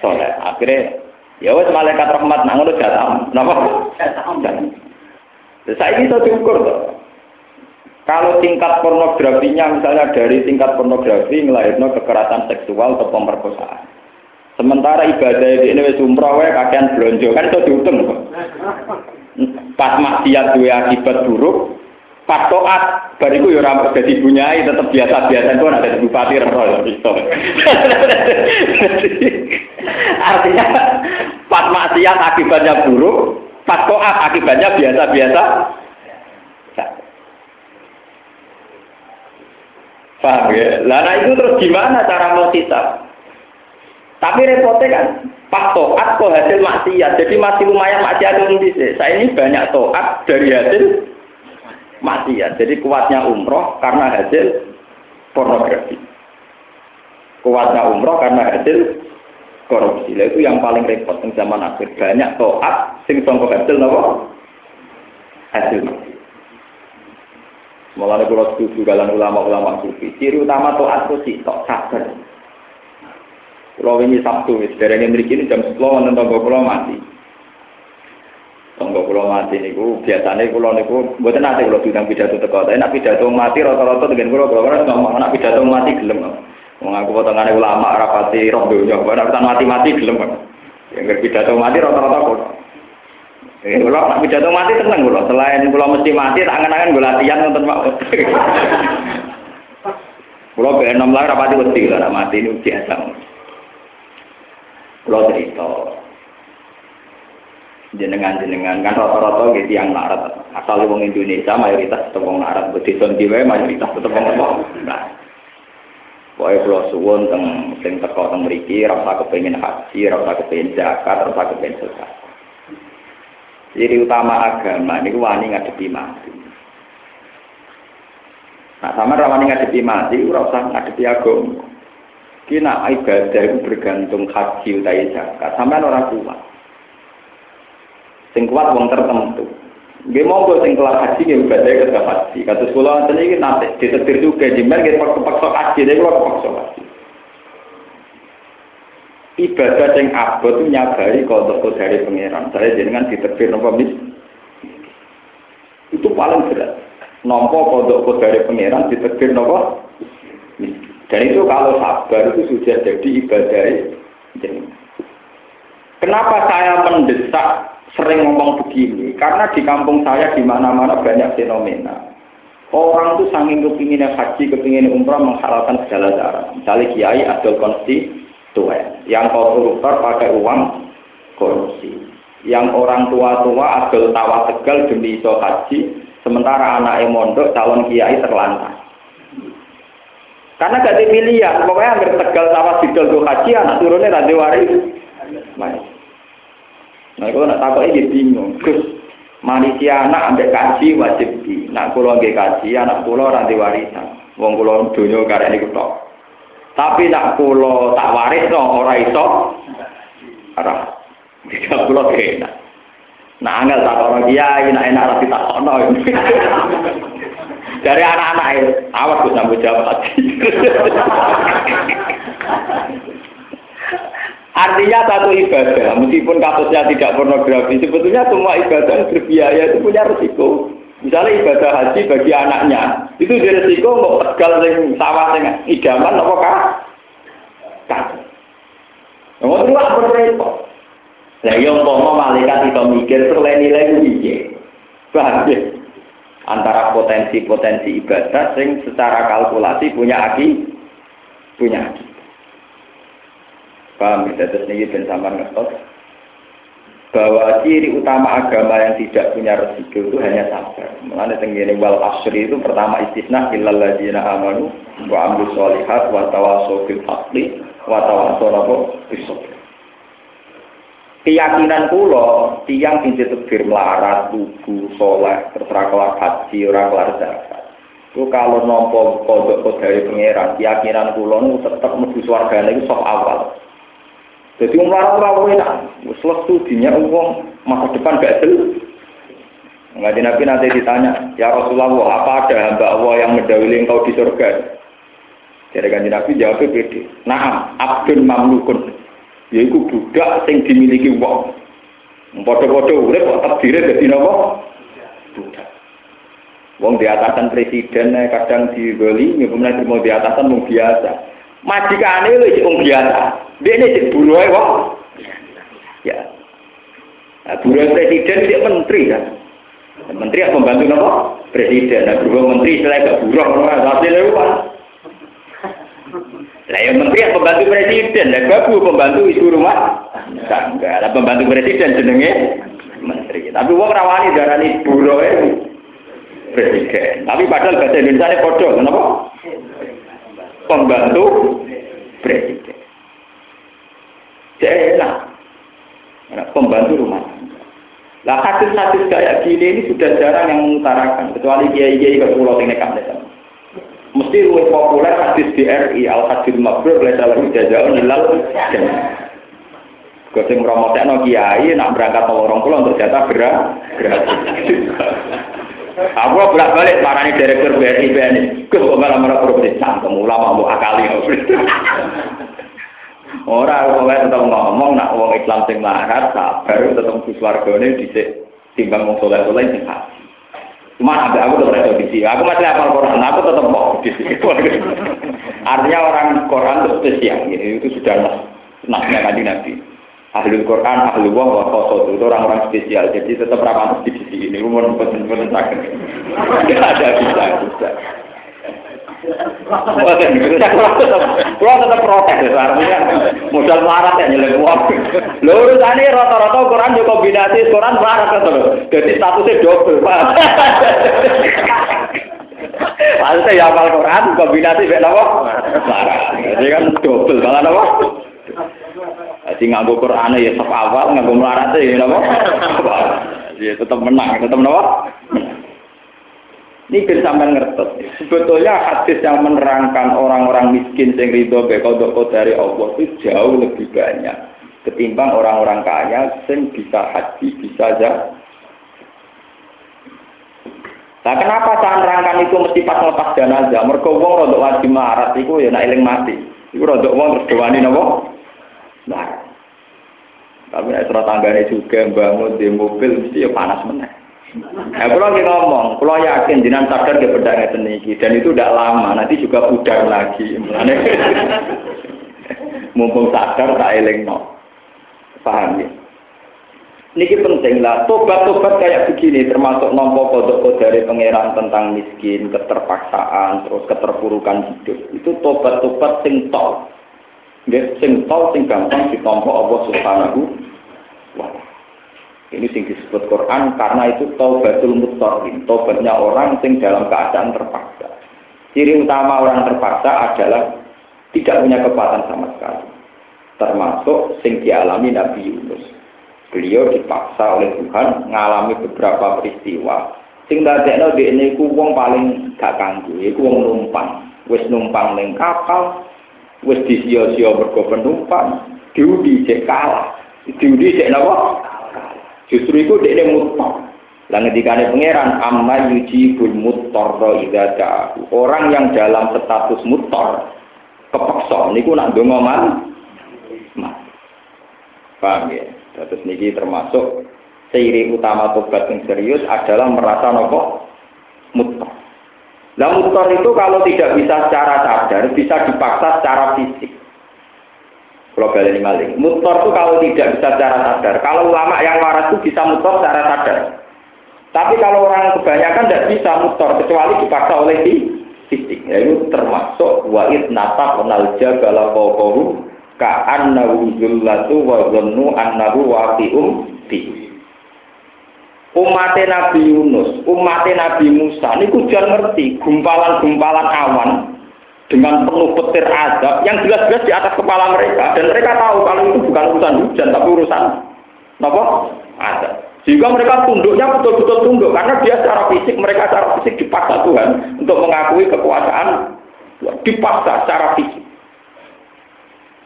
soleh. Akhirnya ya wes malaikat rahmat nang ngono jatah. Napa? Saya ini bisa diukur tuh. Kalau tingkat pornografinya misalnya dari tingkat pornografi ngelahirno kekerasan seksual atau pemerkosaan. Sementara ibadah di ini wis umroh wae kakean blonjo kan itu dihitung kok. Pas maksiat duwe akibat buruk, pas toat bariku ya ora dadi bunyai tetep biasa-biasa itu ada bupati roh iso. Artinya pas maksiat akibatnya buruk, pas toat akibatnya biasa-biasa. Paham ya? Lah nah itu terus gimana cara mau hisab? Tapi repotnya kan, pas toat kok hasil maksiat, jadi masih lumayan maksiat itu. Saya ini banyak toat dari hasil maksiat. Jadi kuatnya umroh karena hasil pornografi. Kuatnya umroh karena hasil korupsi. Itu yang paling repot di zaman akhir. Banyak toat sing sangka hasil nopo? Hasil. Mulane kula setuju kalian ulama-ulama sufi. Ciri utama toat itu sih tok sabar. Kalau ini Sabtu, sekarang ini jam 10 wonten tangga kula mati. Tonggo kula mati niku biasane kula niku mboten nate kula diundang pidato teko. Tapi nek pidato mati rata-rata dengan kula kula ora ngomong nek pidato mati gelem. Wong aku potongane ulama rapati roh donya, nek mati-mati gelem. Yang pidato mati rata-rata kula. Eh, kalau nak pidato mati tenang kalau selain kalau mesti mati tak angen-angen gue latihan nonton mau. Kalau be enam lah rapati wedi lah mati ini biasa. Kalau cerita jenengan-jenengan kan rata-rata gitu yang narat asal wong Indonesia mayoritas tetap wong narat bedison diwe mayoritas tetap wong apa nah Pokoknya kalau suwon teng sing teko teng mriki rasa kepengin haji, rasa kepengin zakat, rasa kepengin zakat. Ciri utama agama ini wani ngadepi mati. Nah, sama rawani ngadepi mati, ora usah ngadepi agama. Kina ibadah itu bergantung haji utawi zakat. Sampean ora kuat. Sing kuat wong tertentu. Nggih monggo sing kelas haji nggih ibadah ke haji. Kados kula ngeten iki nate ditetir juga jembar nggih paksa haji, dhewe kula paksa haji ibadah yang abot nyabari kodok dari pangeran. Saya jenengan diterbit nopo mis. Itu paling berat. Nopo kodok dari pangeran nopo mis. Dan itu kalau sabar itu sudah jadi ibadah. Kenapa saya mendesak sering ngomong begini? Karena di kampung saya di mana-mana banyak fenomena. Orang tuh saking kepinginnya haji, kepinginnya umrah menghalalkan segala cara. Misalnya kiai adol konsti, tua. Yang koruptor pakai uang korupsi. Yang orang tua-tua adol tawa tegal demi iso haji, sementara anak mondok calon kiai terlantar. Karena gak ada pilihan, pokoknya hampir tegal tawa didol haji, anak turunnya nanti waris. Nah, kalau nak takut ini bingung. Gus, manusia anak ambil kaji wajib di. Nak pulau ambil kaji, anak pulau nanti warisan. Wong pulau dunia karena ini ketok. Tapi nak kulo tak waris no ora iso. Ora. Tidak kulo enak. Nah angel tak orang kiai, nak enak tapi tak ono. Dari anak-anak awas gue sambut jawab. Artinya satu ibadah, meskipun kasusnya tidak pornografi, sebetulnya semua ibadah berbiaya itu punya resiko. Misalnya ibadah haji bagi anaknya, itu di resiko mau tegal sing sawah sing idaman apa kah? Nomor dua berrepot. Lah yang umpama malaikat itu mikir selain nilai piye? Paham ya? Antara potensi-potensi ibadah sing secara kalkulasi punya aki punya aki. Paham ya? Terus ini ben sampean ngertos bahwa ciri utama agama yang tidak punya resiko itu hanya sabar. Mengenai tenggine wal asri itu pertama istisna illal ladzina amanu wa amilus solihat wa tawassaw bil haqqi wa tawassaw bis Keyakinan kula tiang sing ditegir melarat, lugu, soleh, terserah kelar haji, ora kelar zakat. Itu kalau nompo kodok dari pangeran, keyakinan kula nu tetap mlebu swargane iku sok awal. Jadi umar orang enak, selesu dinya uang masa depan gak jelas. Ngaji Nabi nanti ditanya, ya Rasulullah, apa ada hamba Allah yang mendahului engkau di surga? Jadi kan Nabi jawabnya beda. Nah, abdun mamlukun. Yaitu budak yang dimiliki uang. Podo-podo urip kok terdiri dari nopo? Budak. Wong di atasan presiden kadang digoli, mau di atasan mau biasa. Majikane wis wong biasa. Dia ini jadi buruh. Ya. Nah, buruh presiden dia menteri kan. Menteri yang membantu nopo? Presiden. Nah, buruh menteri selain gak buruh, hasilnya apa? Lah yang menteri yang pembantu presiden, lah babu pembantu ibu rumah tangga. Lah pembantu presiden jenenge menteri. Tapi wong rawani darani buruh presiden. Tapi padahal bahasa Indonesia ini podo, kenapa? Pembantu presiden. Enak. Pembantu rumah Lah hadis-hadis kayak gini ini sudah jarang yang mengutarakan, kecuali kiai-kiai ke pulau ini kan Mesti lebih populer hadis di RI al hadis mabrur oleh salah jajaun hilal Kau sing no kiai nak berangkat ke orang pulau untuk jatah gerak gratis. Aku bolak balik marani direktur BRI BNI. Gus kok malah malah cangkem ulama mau akali. Ora oleh tetep ngomong nak wong Islam sing larat sabar tetep di swargane dhisik timbang mau soleh soleh sing. Cuma ada aku tetap ada visi. Aku masih hafal Quran, aku tetap mau di sini. Artinya orang Quran itu spesial, gitu. itu sudah nasnya tadi nabi. Ahli Quran, ahli wah, wah, itu orang-orang spesial. Jadi tetap rapat di sini. Ini umur betul-betul sakit. Tidak ada bisa, bisa. Kalau tetap protes ya, artinya modal marat ya nyelek uang. Lho urusane rata-rata Quran yo kombinasi Quran marat to lho. Dadi statusnya double, Pak. Maksudnya ya hafal Quran kombinasi mek napa? Marat. Jadi kan double malah napa? Jadi nganggo Quran ya sep awal, nganggo melarat ya napa? Ya tetap menang, tetap napa? Ini bisa ngertos. Sebetulnya hadis yang menerangkan orang-orang miskin yang ridho bekodok dari Allah itu jauh lebih banyak ketimbang orang-orang kaya yang bisa haji bisa aja. Nah kenapa saya nerangkan itu mesti pas lepas jenazah? Mereka wong rodok wajib marat itu ya nak mati. Itu rodok wong terus dewani nopo? Nah. Tapi nek tanggane juga bangun di mobil mesti ya panas meneh. Nah, kalau lagi ngomong, kalau yakin jinan sadar dia beda ngeten dan itu tidak lama, nanti juga pudar lagi. Mumpung sadar tak eling no. Paham ya? Niki penting lah, tobat-tobat kayak begini termasuk nompo kodok dari pangeran tentang miskin, keterpaksaan, terus keterpurukan hidup. Itu tobat-tobat sing tol. Sing tol sing gampang ditompo Allah Subhanahu ini sing disebut Quran karena itu taubatul muttaqin, taubatnya orang sing dalam keadaan terpaksa. Ciri utama orang terpaksa adalah tidak punya kekuatan sama sekali. Termasuk sing dialami Nabi Yunus. Beliau dipaksa oleh Tuhan mengalami beberapa peristiwa. Sing dadekno ini ku wong paling gak kanggo, iku wong numpang. Wis numpang ning kapal, wis disia-sia mergo penumpang, diudi cek kalah. Diudi cek napa? Justru itu dia mutor. Lah ngendikane pangeran amma yujibul mutorro idza ja'u. Orang yang dalam status mutor kepeksa niku nak donga man. Paham ya? Terus niki termasuk ciri utama tobat yang serius adalah merasa nopo mutor. Nah mutor itu kalau tidak bisa secara sadar, bisa dipaksa secara fisik. Kalau balik maling. Mutor itu kalau tidak bisa secara sadar. Kalau ulama yang waras itu bisa mutor secara sadar. Tapi kalau orang kebanyakan tidak bisa mutor kecuali dipaksa oleh di fisik. Ya, itu termasuk wa'id nata kenal jagala kokoru ka'annahu zullatu wa zannu annahu waqi'um. Umatnya Nabi Yunus, umatnya Nabi Musa, ini kujan ngerti gumpalan-gumpalan awan dengan penuh petir azab yang jelas-jelas di atas kepala mereka. Dan mereka tahu kalau itu bukan urusan hujan tapi urusan apa? Azab. Sehingga mereka tunduknya betul-betul tunduk karena dia secara fisik mereka secara fisik dipaksa Tuhan untuk mengakui kekuasaan dipaksa secara fisik.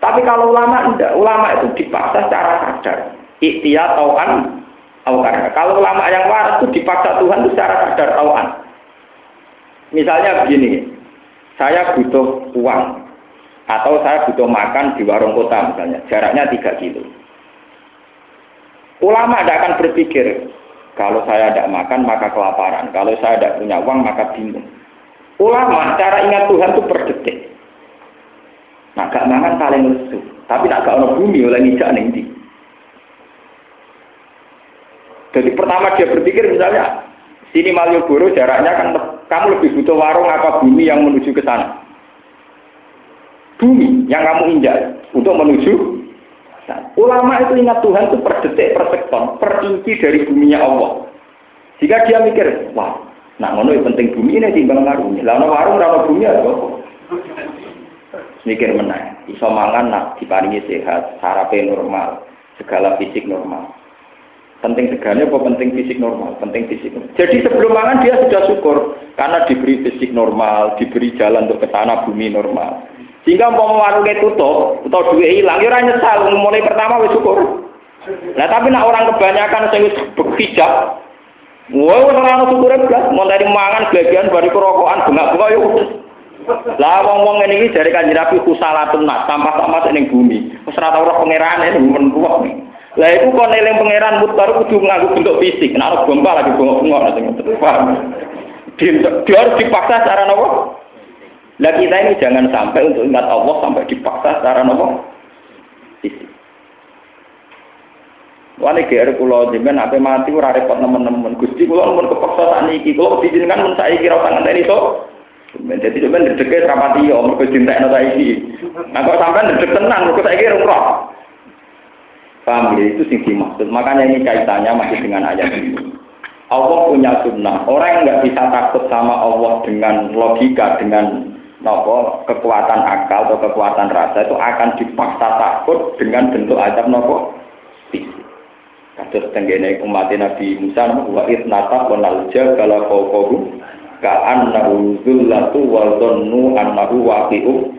Tapi kalau ulama tidak ulama itu dipaksa secara sadar. Ikhtiar tauan tauan kalau ulama yang waras itu dipaksa Tuhan itu secara sadar tauan misalnya begini saya butuh uang atau saya butuh makan di warung kota misalnya, jaraknya 3 kilo. Ulama tidak akan berpikir, kalau saya tidak makan maka kelaparan, kalau saya tidak punya uang maka bingung. Ulama cara ingat Tuhan itu per detik. Nah, gak mangan paling lesu, tapi nak gak bumi oleh ngijak ning Jadi pertama dia berpikir misalnya Sini Malioboro jaraknya kan kamu lebih butuh warung apa bumi yang menuju ke sana? Bumi yang kamu injak untuk menuju Nah, ulama itu ingat Tuhan itu per detik, per sekton, per inci dari buminya Allah. Jika dia mikir, wah, nah ngono penting bumi ini timbang warung. Lah warung ora bumi ya Mikir menang, iso mangan nak diparingi sehat, sarape normal, segala fisik normal. Penting segalanya apa penting fisik normal? Penting fisik. Jadi sebelum makan dia sudah syukur karena diberi fisik normal, diberi jalan untuk ke sana bumi normal. Sehingga mau warungnya tutup atau duit hilang, ya orang nyesal. Mulai pertama wis syukur. Nah tapi nak orang kebanyakan saya wis berhijab, Wah, orang orang syukur belas, mau dari mangan bagian baru kerokokan bunga-bunga ya Lah wong-wong ini dari kanjeng Nabi kusalatun nas, sampah-sampah ning bumi. Wis ora tau roh pangerane men. Lah itu kon eling pangeran mutar kudu nganggo bentuk fisik. Nek ana gempa lagi bengok-bengok nanti ngoten. Paham? Dia harus dipaksa secara nopo? Lah kita ini jangan sampai untuk ingat Allah sampai dipaksa secara nopo? Fisik. Wani GR kula jenengan ape mati ora repot nemen-nemen. Gusti kula mun kepaksa sak niki, kula dijenengan mun saiki ora usah ngenteni to. Jadi sampean ndedeke rapati yo mergo dintekno saiki. Nah kok sampean ndedek tenan mergo saiki ora Paham ya? Itu sing dimaksud. Makanya ini kaitannya masih dengan ayat ini. Allah punya sunnah. Orang yang nggak bisa takut sama Allah dengan logika, dengan nopo kekuatan akal atau kekuatan rasa itu akan dipaksa takut dengan bentuk azab nopo. Kasus tenggene umat Nabi Musa wa itnata wa nalja kala fawqahu ka'an nahu zullatu wa dhannu annahu waqi'u.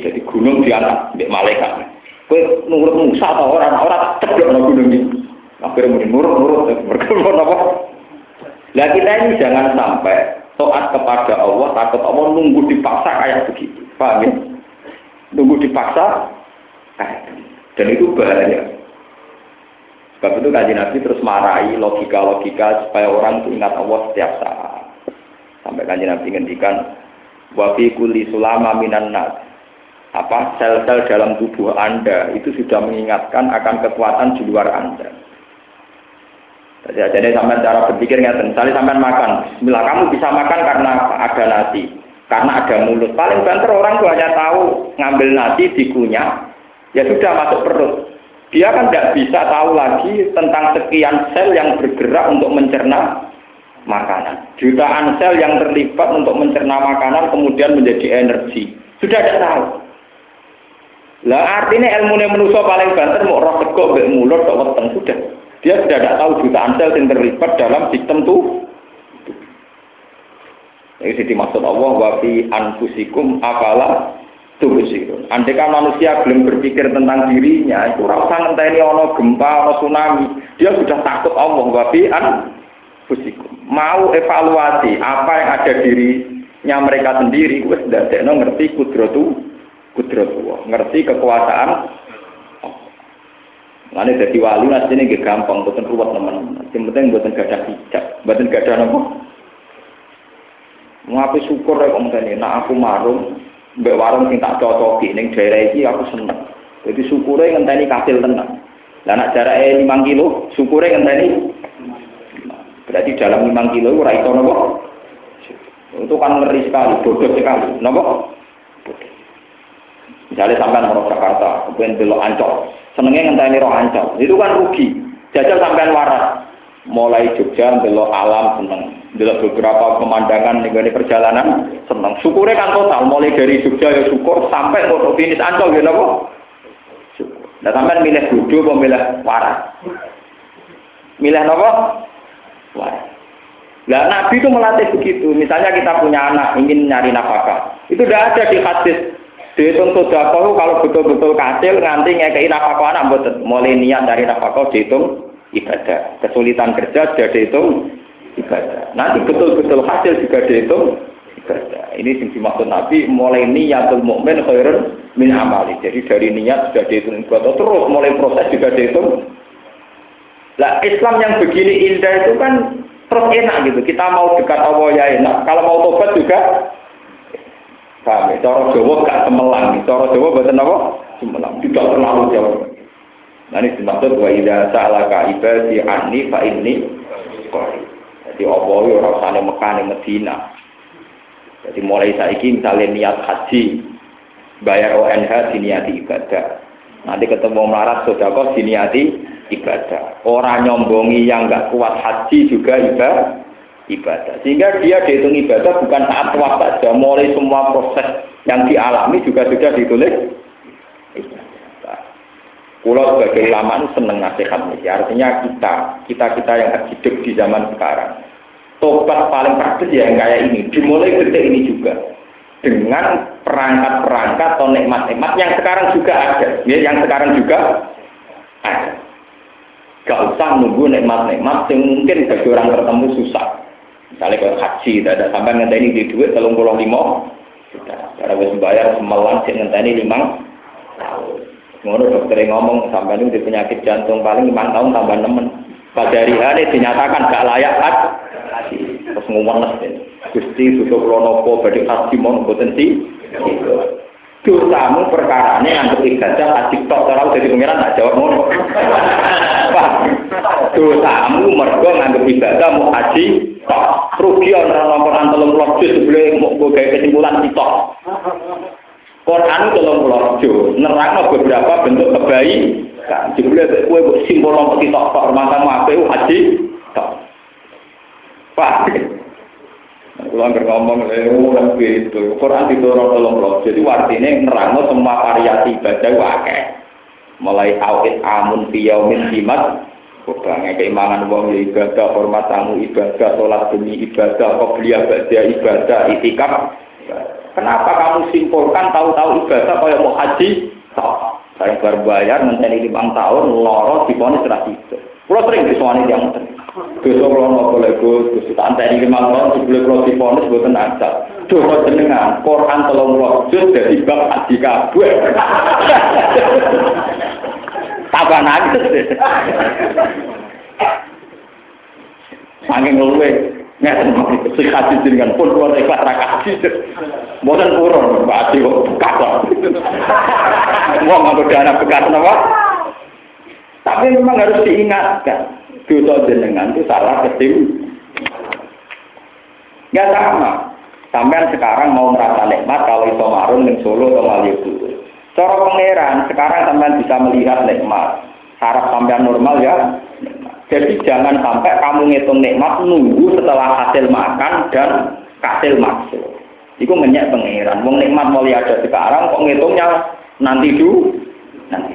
Jadi gunung diangkat mbek malaikat. Kowe nurut Musa atau orang orang ceblok nang gunung iki. Akhirnya muni nurut nurut berkeluar apa? Lah kita ini jangan sampai taat kepada Allah takut Allah nunggu dipaksa kayak begitu. Paham ya? Nunggu dipaksa dan itu bahaya. Sebab itu kaji Nabi terus marahi logika-logika supaya orang itu ingat Allah setiap saat. Sampai kaji Nabi ngendikan, wa fi kulli sulama minan nas apa sel-sel dalam tubuh Anda itu sudah mengingatkan akan kekuatan di luar Anda. Jadi, sampai cara berpikir nggak misalnya sampai makan, Bismillah kamu bisa makan karena ada nasi, karena ada mulut. Paling banter orang tuh hanya tahu ngambil nasi dikunyah, ya sudah masuk perut. Dia kan tidak bisa tahu lagi tentang sekian sel yang bergerak untuk mencerna makanan. Jutaan sel yang terlibat untuk mencerna makanan kemudian menjadi energi. Sudah tidak tahu. Lah artinya ilmu yang manusia paling banter mau roh sego mbek mulut kok weteng sudah. Dia sudah tidak tahu jutaan sel yang terlibat dalam sistem tuh. Ini dimaksud Allah wa fi anfusikum apalah tubusirun. Andai kan manusia belum berpikir tentang dirinya, itu rasa ngenteni ono gempa, ono tsunami, dia sudah takut Allah wa fi anfusikum. Mau evaluasi apa yang ada dirinya mereka sendiri, wis ndak ngerti kudratu kudrat Allah, ngerti kekuasaan Lalu jadi wali ini gak gampang, buatan ruwet teman-teman. Yang penting buatan gada hijab, gada nopo. Apa syukur ya kamu tadi, nak aku marung, mbak warung sing tak cocoki, neng daerah ini aku seneng. Jadi syukurnya ngenteni kasil tenang. Lah nak jaraknya lima kilo, syukurnya ngenteni. Berarti dalam lima kilo ora iso nopo. Itu kan ngeri sekali, bodoh sekali. Nopo? Misalnya sampai mau Jakarta, kemudian belok ancol, senengnya ngenteni roh ancol, itu kan rugi. Jajal sampai waras, mulai Jogja belok alam seneng, belok beberapa pemandangan nih perjalanan seneng. Syukurnya kan total, mulai dari Jogja ya syukur sampai ke finish ancol gitu kok. Nah sampai milih bodoh, milih waras. Milih apa? Waras. Nah, Nabi itu melatih begitu. Misalnya kita punya anak ingin nyari nafkah, itu tidak ada di hadis Dihitung sodakoh kalau betul-betul kasil nganti ngekei nafkah anak buat mulai niat dari nafkah dihitung ibadah. Kesulitan kerja sudah dihitung ibadah. Nanti betul-betul hasil juga dihitung ibadah. Ini yang dimaksud Nabi mulai niatul mukmin khairun min amali. Jadi dari niat sudah dihitung ibadah terus mulai proses juga dihitung. Lah Islam yang begini indah itu kan terus enak gitu. Kita mau dekat Allah ya enak. Kalau mau tobat juga Paham ya? Cara Jawa gak semelang. Cara Jawa buatan apa? Semelang. Tidak terlalu jauh. Nah ini dimaksud wa idza sa'alaka ibadi anni fa inni Jadi Allah ya ora usah Mekah ning Medina. Jadi mulai saiki misalnya niat haji bayar ONH diniati ibadah. Nanti ketemu melarat sodako diniati ibadah. Orang nyombongi yang nggak kuat haji juga ibadah ibadah. Sehingga dia dihitung ibadah bukan saat waktu saja, mulai semua proses yang dialami juga sudah ditulis. Pulau sebagai ulama seneng nasihat ini. Artinya kita, kita kita yang hidup di zaman sekarang, tobat paling praktis ya yang kayak ini. Dimulai detik ini juga dengan perangkat-perangkat atau nikmat-nikmat yang sekarang juga ada, ya, yang sekarang juga ada. Gak usah nunggu nikmat-nikmat yang mungkin bagi orang tertentu susah. Misalnya kalau haji, tidak ada sampai ngenteni di duit telung puluh lima sudah. Cara wis bayar semalam sih ngenteni lima tahun. Ngono dokter ngomong sampai ini penyakit jantung paling lima tahun tambah nemen. Pada hari ini dinyatakan gak layak kan? Terus ngomong Gusti sudah kronopo badhe kasih mon potensi. Dosamu perkara ini anggap ibadah haji tok ora jadi pengiran tak jawab ngono. Dosamu mergo nganggep ibadah mau haji tok. Rugi ora nomor 30 juz sebelum mau gawe kesimpulan sitok. Quran pulau jo, nerangno beberapa bentuk kebaikan. Jebule kowe kok simbol kok sitok kok mantamu ape haji tok. Pak, Kalau nggak ngomong, dan gitu. Quran itu orang tolong loh. Jadi artinya nerangno semua variasi ibadah wakai. Mulai awit amun fiyaumin jimat. Bukannya keimangan wong ya ibadah, hormat tamu ibadah, sholat demi ibadah, qobliyah baca ibadah, itikaf. Kenapa kamu simpulkan tahu-tahu ibadah kayak mau haji? Tahu. Saya baru bayar ngenteni lima tahun, loro di ponis itu. Kalau sering disuani yang Dosa kalau nopo lego, dosa tak antara lima tahun sebelum kalau diponis buatan aja. Dosa jenengan, Quran telung juz dari bab haji kabeh. Tambah nangis. Saking luwe, ngeten sing haji jenengan pun keluar ikhlas ra kaji. Mboten purun, Pak Haji kok. Wong nganggo dana bekas napa? Tapi memang harus diingatkan dosa jenengan itu salah ketim. Ya sama. Sampai sekarang mau merasa nikmat kalau iso marun ning Solo atau Malioboro. Cara pangeran sekarang sampean bisa melihat nikmat. Saraf sampean normal ya. Jadi jangan sampai kamu ngitung nikmat nunggu setelah hasil makan dan hasil maksud. Itu ngenyek pangeran. Wong nikmat mulai ada sekarang kok ngitungnya nanti dulu. Nanti.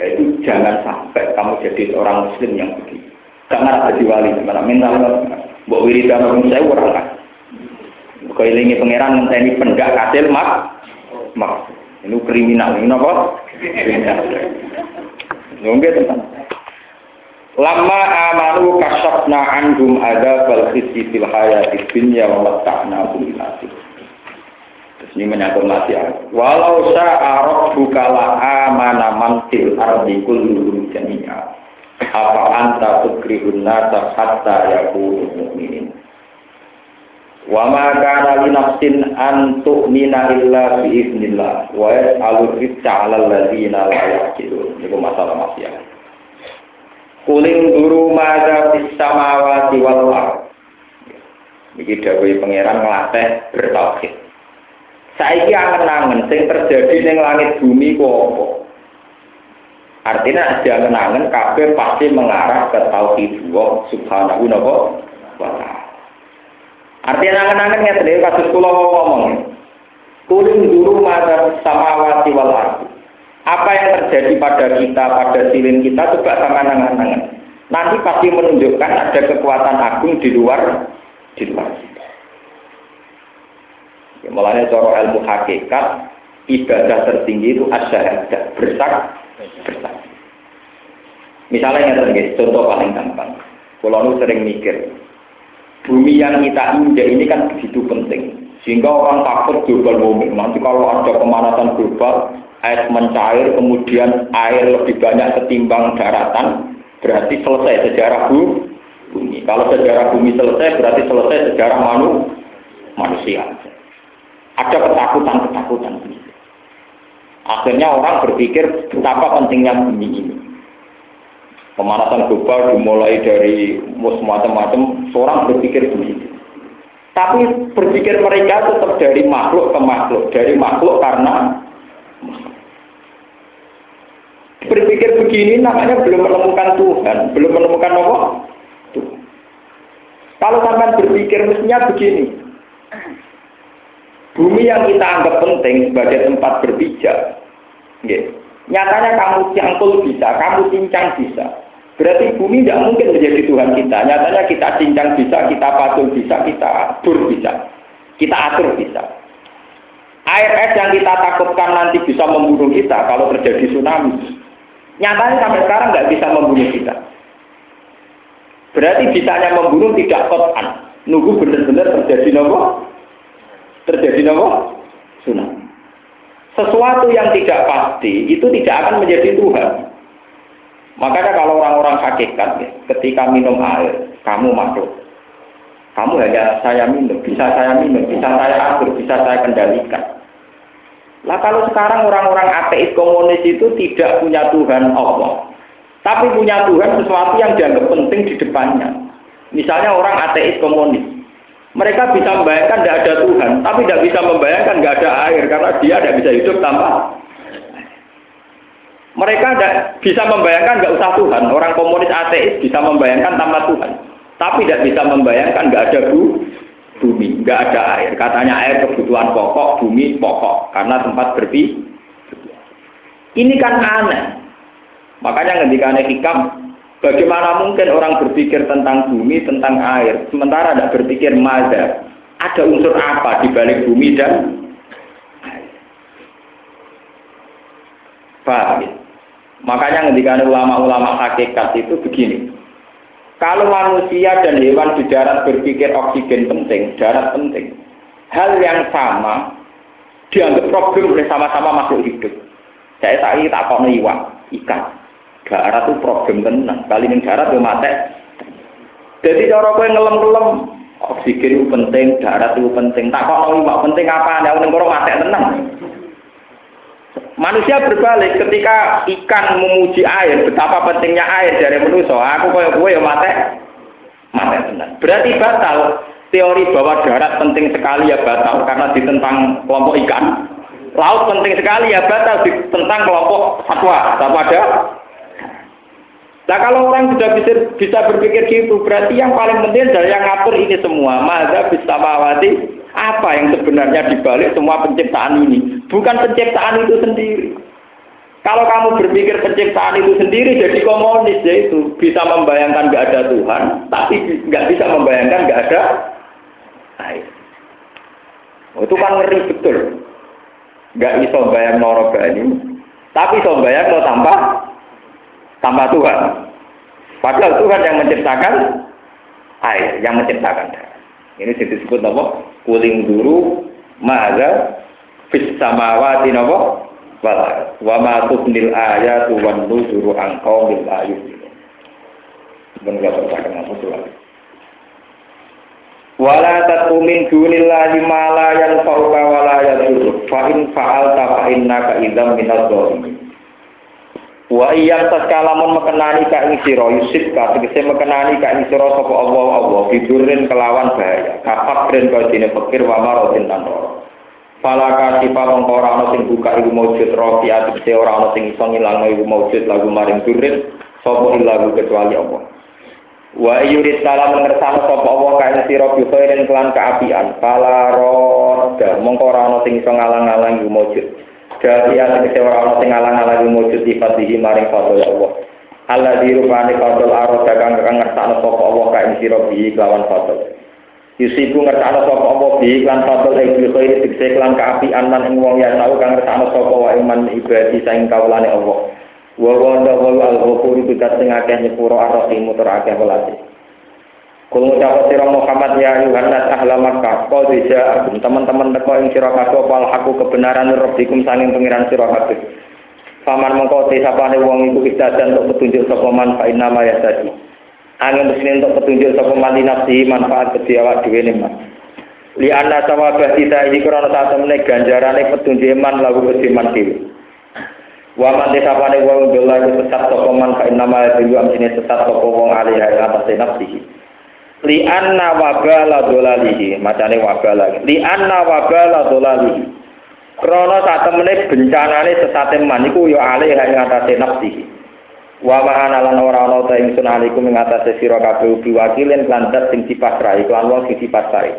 Ya itu jangan sampai kamu jadi seorang muslim yang begitu. Ngarap jadi wali, malah minta Mbok wiridan orang saya orang kan. Kau ilingi pangeran ini pendak kasil mak, mak. Ini kriminal, ini apa? Kriminal. Teman. Lama amanu kasabna anhum ada fil hayati dunya wa mata'na bil ini menyangkut nasihat. Walau sa'arok bukala amana mantil ardi kulluhum jami'a. Apa anta tukrihun nasa hatta yakunu mu'minin? Wa ma kana li nafsin an tu'mina illa bi idznillah wa yas'alu rizqa 'ala alladziina la yaqilun. Niku masalah maksiat. Kuling duru madza fis samawati wal ardh iki pangeran nglatih bertauhid saiki angen-angen sing terjadi ning langit bumi ku apa Artinya ada kenangan kabeh pasti mengarah ke tauhid Allah subhanahu wa ta'ala. Artinya kenangan ya tadi kasus kula ngomong. Kuling dulu mata samawati wal ardi. Apa yang terjadi pada kita, pada silin kita, coba sama nangan-nangan. Nanti pasti menunjukkan ada kekuatan agung di luar di luar kita. Ya, mulanya cara ilmu hakikat, ibadah tertinggi itu ada bersak bersaksi. Misalnya yang tadi, contoh paling gampang. Kalau lu sering mikir, bumi yang kita injak ini kan begitu penting. Sehingga orang takut global warming. Nanti kalau ada pemanasan global, air mencair, kemudian air lebih banyak ketimbang daratan, berarti selesai sejarah bumi. Kalau sejarah bumi selesai, berarti selesai sejarah manu, manusia. Ada ketakutan-ketakutan. Akhirnya orang berpikir betapa pentingnya bumi ini. Pemanasan global dimulai dari macam-macam, seorang berpikir begitu. Tapi berpikir mereka tetap dari makhluk ke makhluk, dari makhluk karena berpikir begini namanya belum menemukan Tuhan, belum menemukan? Tuhan. Kalau sampai berpikir mestinya begini, bumi yang kita anggap penting sebagai tempat berpijak. Nyatanya kamu cangkul bisa, kamu cincang bisa. Berarti bumi tidak mungkin menjadi Tuhan kita. Nyatanya kita cincang bisa, kita patung bisa, kita atur bisa. Kita atur bisa. Air es yang kita takutkan nanti bisa membunuh kita kalau terjadi tsunami. Nyatanya sampai sekarang nggak bisa membunuh kita. Berarti bisanya membunuh tidak kotan. Nunggu benar-benar terjadi nopo. Terjadi nopo? Tsunami. sesuatu yang tidak pasti itu tidak akan menjadi Tuhan. Makanya kalau orang-orang hakikat, ya, ketika minum air, kamu makhluk. Kamu hanya saya minum, bisa saya minum, bisa saya atur, bisa saya kendalikan. Lah kalau sekarang orang-orang ateis komunis itu tidak punya Tuhan Allah, tapi punya Tuhan sesuatu yang dianggap penting di depannya. Misalnya orang ateis komunis, mereka bisa membayangkan tidak ada Tuhan, tapi tidak bisa membayangkan nggak ada air karena dia tidak bisa hidup tanpa. Mereka tidak bisa membayangkan nggak usah Tuhan. Orang komunis ateis bisa membayangkan tanpa Tuhan, tapi tidak bisa membayangkan nggak ada bu bumi, nggak ada air. Katanya air kebutuhan pokok, bumi pokok, karena tempat berpi. Ini kan aneh. Makanya ketika aneh hikam, bagaimana mungkin orang berpikir tentang bumi, tentang air, sementara tidak berpikir mada, ada unsur apa di balik bumi dan air. Ya? Makanya ketika ulama-ulama hakikat itu begini, kalau manusia dan hewan di darat berpikir oksigen penting, darat penting, hal yang sama dianggap problem oleh sama-sama makhluk hidup. Saya tadi tak iwak, ikan. Darat itu problem tenang. Kali ini darat itu mati. Jadi cara yang ngelem-ngelem, oksigen itu penting, darat itu penting. Tak kok iwak penting apa? Yang negara mati tenang. Manusia berbalik ketika ikan memuji air, betapa pentingnya air dari manusia. Aku kaya gue ya mate, mate tenang. Berarti batal teori bahwa darat penting sekali ya batal karena ditentang kelompok ikan. Laut penting sekali ya batal ditentang kelompok satwa, satwa ada. Nah kalau orang sudah bisa, bisa berpikir gitu, berarti yang paling penting adalah yang ngatur ini semua. Mada bisa mawati apa yang sebenarnya dibalik semua penciptaan ini? Bukan penciptaan itu sendiri. Kalau kamu berpikir penciptaan itu sendiri jadi komunis yaitu bisa membayangkan nggak ada Tuhan, tapi nggak bisa membayangkan nggak ada air. Oh, itu kan ngeri betul. Nggak bisa bayang norok ini, tapi bisa bayang no tanpa tanpa Tuhan. Padahal Tuhan yang menciptakan air, yang menciptakan darah. Ini disebut apa? Kuling dulu, maga, fis samawati napa? Wala. Wa ma tubnil ayatu wan nuzuru an qaumil ayun. Ben gak terpakai apa tuh. Wala tatumin dunillahi ma la yanfa'uka wa la yadurruk. Fa in fa'alta fa minadh dhalimin. Wa iyang taskalamun mekenani ka ing sira yusib ka tegese mekenani ka ing sira sapa Allah Allah bidurin kelawan bahaya. Kapak den kaya dene pikir wa marotin tanpa Fala kasi pamong ora ana sing buka iku maujud rofi atise ora ana sing iso ngilangno iku maujud lagu maring durin sapa ilagu kecuali Allah. Wa yurid salam ngersano sapa Allah ka ing sira bi khairin kelan kaapian fala roda mongko ora ana sing iso ngalang-alang iku maujud Jadi tegese ora ana sing alang-alang mujud sifat iki maring fadl Allah. Allah dirupani fadl arah dagang kang ngersakno sapa Allah ka ing sira bi kelawan fadl. Yusiku ngersakno sapa Allah bi lan fadl ing khairi tegese kelan kaapian lan ing wong ya tau kang ngersakno sapa wa iman ibadi saing kawulane Allah. Wa wa al-ghafur iku sing akeh nyepuro arah mutur akeh welase. Kul ngucap sira Muhammad ya Yohanes ahla Makkah bisa teman-teman teko ing sira kabeh wal haku kebenaran rabbikum sanging pengiran sira kabeh. Paman mengko te sapane wong iku dan untuk petunjuk sapa man fa inna ma yasadi. Angin mesti untuk petunjuk sapa man nafsi manfaat kedhi awak dhewe ne man. Li anna sawabah kita krana sak temene ganjarane petunjuk man lagu kedhi man dhewe. Wa man sapane wong dolar sesat sapa man fa inna ma yasadi amsine sesat sapa wong alih atas nafsihi li anna wabala dolalihi. Macane wabala. Li anna wabala dolalihi. Krana sak temene bencanane sesate man iku ya alih ing atase nafsi wa ma'ana lan ora ana ta ingsun alikum ing atase sira kabeh biwakilin lan dat sing dipasrai lan wong sing dipasrai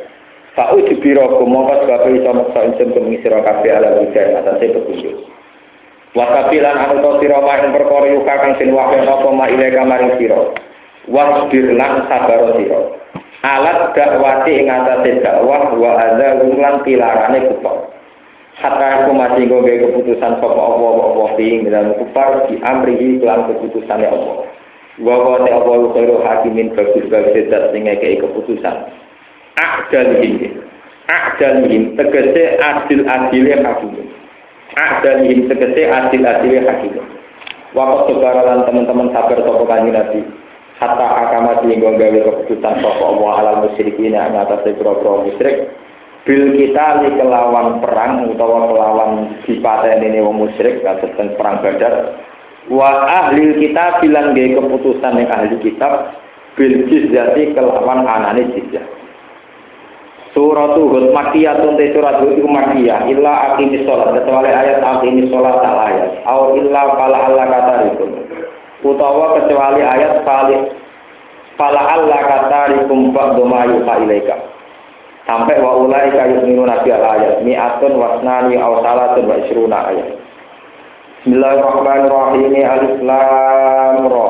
fa ujbira kumangka kabeh iso maksa ingsun kuming sira kabeh ala ing atase petunjuk. Wa kapilan anu sira maing perkara yuka kang sin ma ilaika maring sira wasbir lan sabar sira. Alat dakwati ing atase dakwah wa adza lan pilarane kufar. Hatta aku masih goge keputusan sapa apa apa ing dalam kufar di amrihi kelan keputusane Allah wa wa ta Allah khairu hakimin bagus bagus zat sing ngekeki keputusan. Akdal ini akdal ini tegese adil adile hakim. Adalihim tegese adil-adil hakim. Waktu sebaralan teman-teman sabar sopo kanji Nabi. Hatta akama sehingga gawe keputusan sopo Allah alal musyrikin yang atas pro musyrik. Bil kita li kelawan perang utawa kelawan ini wong musyrik kasus perang badar. Wa ahli kita bilang gawe keputusan yang ahli kitab bil jizyati kelawan anane jizyah. Surat Hud Makiyah tunte surat Hud itu Makiyah illa akimi sholat kecuali ayat akimi sholat tak ayat au illa pala Allah kata itu utawa kecuali ayat pali pala Allah kata rikum ba'doma yuha ilaika. Sampai wa ulai minu nabi al ayat. Mi'atun wasnani au salatun wa isruna ayat. Bismillahirrahmanirrahim. Alif Lam Ra.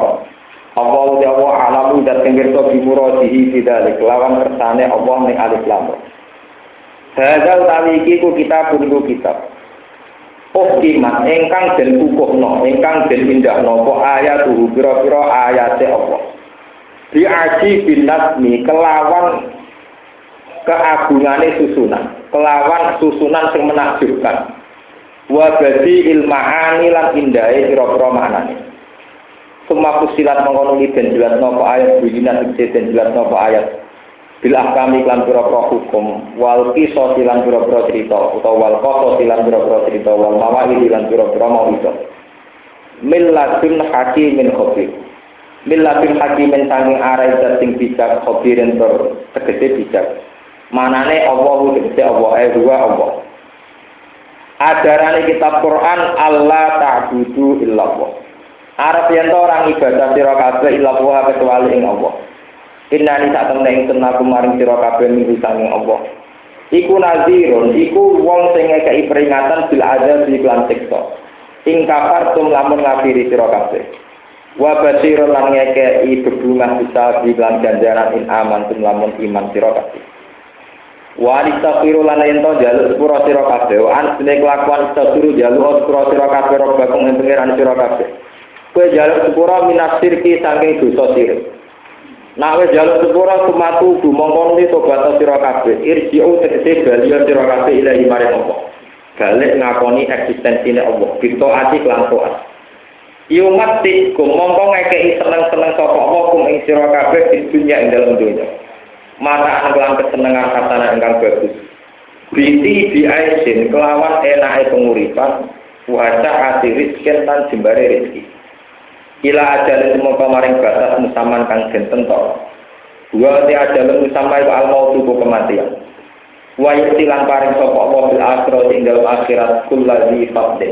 Allah uti Allah alamu dan pengerto bimuradihi bidalik lawan kersane Allah ning alif lam. Hadal utawi iki ku kita pun kitab. Oh kimat engkang den kukuhno, engkang den indahno apa ayat tuh pira-pira ayate Allah. Di aji bin nasmi kelawan keagungane susunan, kelawan susunan sing menakjubkan. Wa badi ilmahani lan indahe pira-pira maknane. Semua fusilat mengonuli dan jelas nopo ayat bujina tegese dan jelas nopo ayat. Bila kami klan pura-pura hukum, wal kiso silan pura-pura cerita, atau wal koso silan pura-pura cerita, wal mawahi silan pura-pura mau itu. Milladun hakimin khobir. Milladun hakimin sanging arai sing bijak khobirin ter tegese bijak. Manane Allah tegese Allah eh dua Allah. Ajarane kitab Quran Allah ta'budu illallah. Arab yang orang ibadah sira kabeh illa wa kecuali ing Allah. Inna sak temne ing tenaku maring sira kabeh minggu Allah. Iku nazirun, iku wong sing ngekeki peringatan bil ada di iklan siksa. Ing kafar tum lamun ngafiri sira kabeh. Wa basirun lan ngekeki bisa di iklan ganjaran in aman tum lamun iman sira kabeh. Wa astaghfiru lan yen to jaluk sepura sira kabeh. An kelakuan astaghfiru jaluk sepura sira kabeh robbakum ing pangeran kabeh. Kue sepura minasir ki saking dosa sirik. Nah wis jaluk sepura kumatu dumongkon ni tobat sira kabeh. Irji'u tegese baliya sira kabeh ilahi maring Allah. Balik ngakoni eksistensine Allah. Bito ati kelan toat. Yumat tikum mongko seneng-seneng sapa Allah kum ing sira kabeh di dunya ing dalem dunya. Mata kelan kesenengan katana ingkang bagus. Biti di aisin kelawan enake penguripan wajah ati rizkin tan jembare rezeki. Ila ajal semua kemarin batas musaman kang den tentok. Wa ti ajal musamma iku al maut kematian. Wa yutilan paring sapa Allah bil akhirat ing dalam akhirat kulladzi fadli.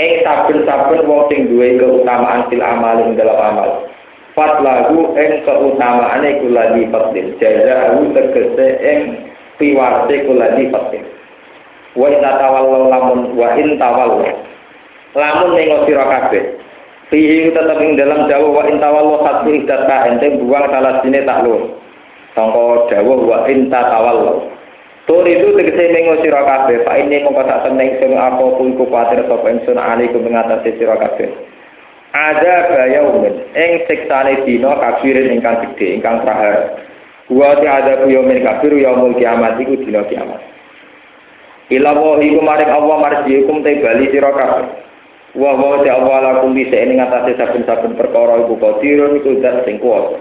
Ing saben-saben wong sing duwe keutamaan fil amal ing dalam amal. Fatlahu ing keutamaane kulladzi fadli. Jazaa'u tegese ing piwarte kulladzi fadli. Wa in tawallu lamun wa in tawallu. Lamun ning sira kabeh Fihi tetap ing dalam jauh wa intawallo satu idata ente buang salah sini taklur. Sangka jauh wa inta tawallo. Tur itu tegese mengo sira kabeh, ini mongko sak teneng sing apa pun kuwatir sapa ingsun aliku mengatasi sira kabeh. Ada bayaumin ing siksane dina kafirin ingkang gedhe ingkang prahara. Wa ti ada yaumin kafir yaumul kiamat iku dina kiamat. Ila wa iku maring Allah marjiukum te bali sira. Wa wa ta Allah lakum bisa ing ngatasi saben-saben perkara iku qadirun iku zat sing kuwasa.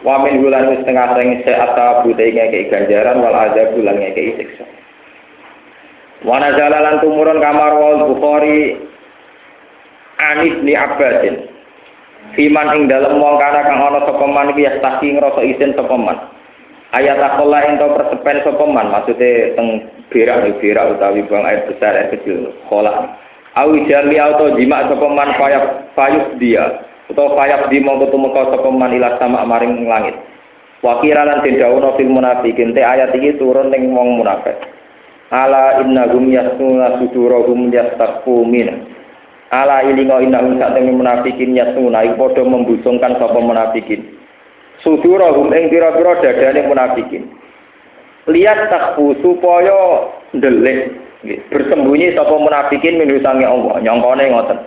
Wa min bulan wis tengah sing seata bute ngeke ganjaran wal azab bulan ngeke siksa. Wa nazala lan tumurun kamar wal Bukhari Anis ni Abbasin. Fiman ing dalem wong kana kang ana sapa man iki yastaki ngrasa isin sapa man. Ayat akola ento persepen sapa man maksude teng berak utawi buang air besar air kecil kolam. Awi jami auto jima sapa man payus dia utawa payap di mongko tumeka sapa man ila sama maring langit. Wakira lan den dawuh fil munafikin te ayat iki turun ning wong munafik. Ala innahum yasnuna sudurahum yastaqu min. Ala ilingo innahum sak temen munafikin yasnuna iku padha membusungkan sapa munafikin. Sudurahum ing pira-pira dadane munafikin. Lihat takfu supaya ndelik bersembunyi sapa munafikin min sange Allah. Nyongkone ngoten.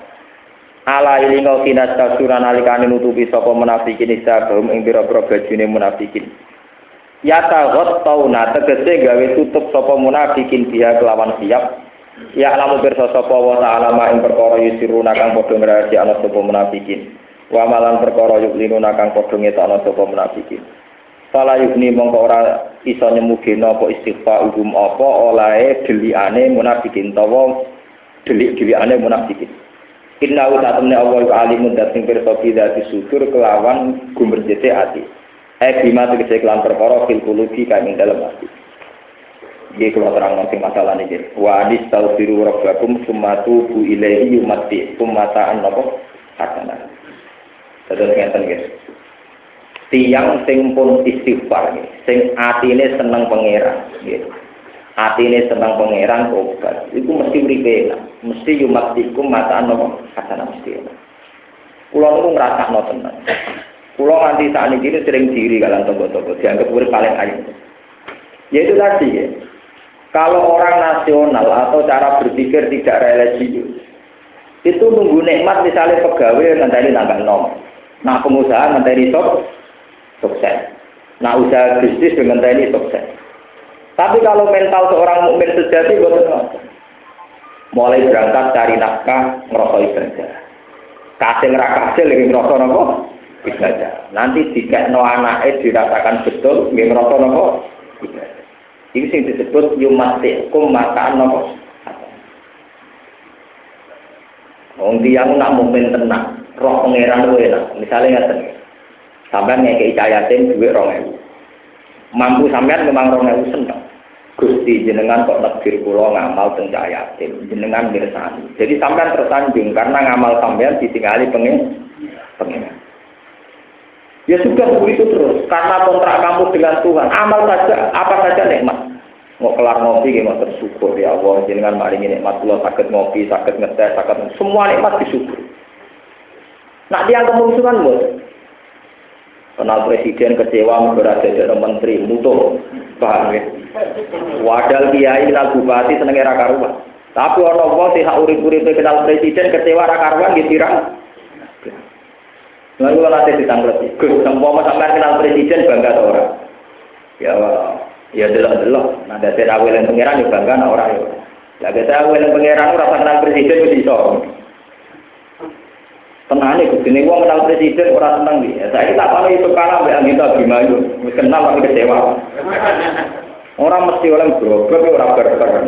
Ala ilinga kinas kasuran alikane nutupi sapa munafikin isabum ing pira-pira bajune munafikin. Ya taghot tauna tegese gawe tutup sapa munafikin dia kelawan siap. Ya lamu pirsa sapa wa ta'ala ma ing perkara yusiruna kang padha ngrahasiakno sapa munafikin. Wa malan perkara yuklinuna kang padha ngetokno sapa munafikin. Fala yukni mongko ora iso nyemugeno apa istighfar umum apa olahe delikane munafikin tawa delik-delikane munafikin. Inna wa ta'ala Allah alimun dat sing pirsa dadi sudur kelawan gumberjete ati. Eh bima tegese kelan perkara fil kulubi kang ing dalem ati. Jadi kalau terang nanti masalah ini, wa biru rabbakum sumatu bu ilahi yumati kumataan nopo hasanah. Terus ngeten guys. Tiang sing pun istighfar sing atine seneng pangeran, gitu. Atine seneng pangeran obat. Iku mesti uripe mesti yumatikum mataan nopo hasanah mesti. Kulo niku ngrasakno tenan. Kulo nganti saat ini sering diri kalian tonggo-tonggo, dianggap urip paling ayu. Ya itu tadi ya, kalau orang nasional atau cara berpikir tidak religius, itu nunggu nikmat misalnya pegawai nanti nambah nom. Nah pengusaha nanti sok sukses. Nah usaha bisnis dengan ini sukses. Tapi kalau mental seorang mukmin sejati betul Mulai berangkat cari nafkah ngerokok kerja. Kasih ngerak hasil lagi ngerokok nopo bisa Nanti jika no anaknya dirasakan betul, nggak ngerokok nopo bisa. Ini sing disebut yumatikum makaan nopo. Wong tiang nak mukmin tenang, roh pangeran lu enak. Misalnya ngaten. Sampeyan ngekei cayatin duit rong. Mampu sampean memang rong ewu seneng. Gusti jenengan kok takdir kula ngamal teng cayatin, jenengan mirsani. Jadi sampean tersanjung karena ngamal sampean ditinggali pengen pengen. Ya sudah begitu terus. Karena kontrak kamu dengan Tuhan, amal saja, apa saja nikmat. Mau kelar ngopi, mau tersyukur ya Allah. Jangan maringi nikmat Allah, sakit ngopi, sakit ngetes, sakit semua nikmat disyukur. Nah, dia kemusuhan bos. Kenal presiden kecewa berada di menteri, mutuh, paham ya? Wadal kiai kenal bupati seneng era karuan. Tapi orang wong sih hak urip-uripe kenal presiden kecewa ra karuan ditirang. Lalu nanti ditanggapi, Gus, semua sampai kenal presiden bangga atau orang? Ya, ya delok-delok. Awal yang pangeran ya bangga orang ya. Lah kita yang pangeran ora kenal presiden wis iso. Tenang nih, ini gua kenal presiden orang seneng nih. Saya tak tahu itu kalah mbak Anggita gimana, wis kenal tapi kecewa. Orang mesti oleh berobak, orang berperan.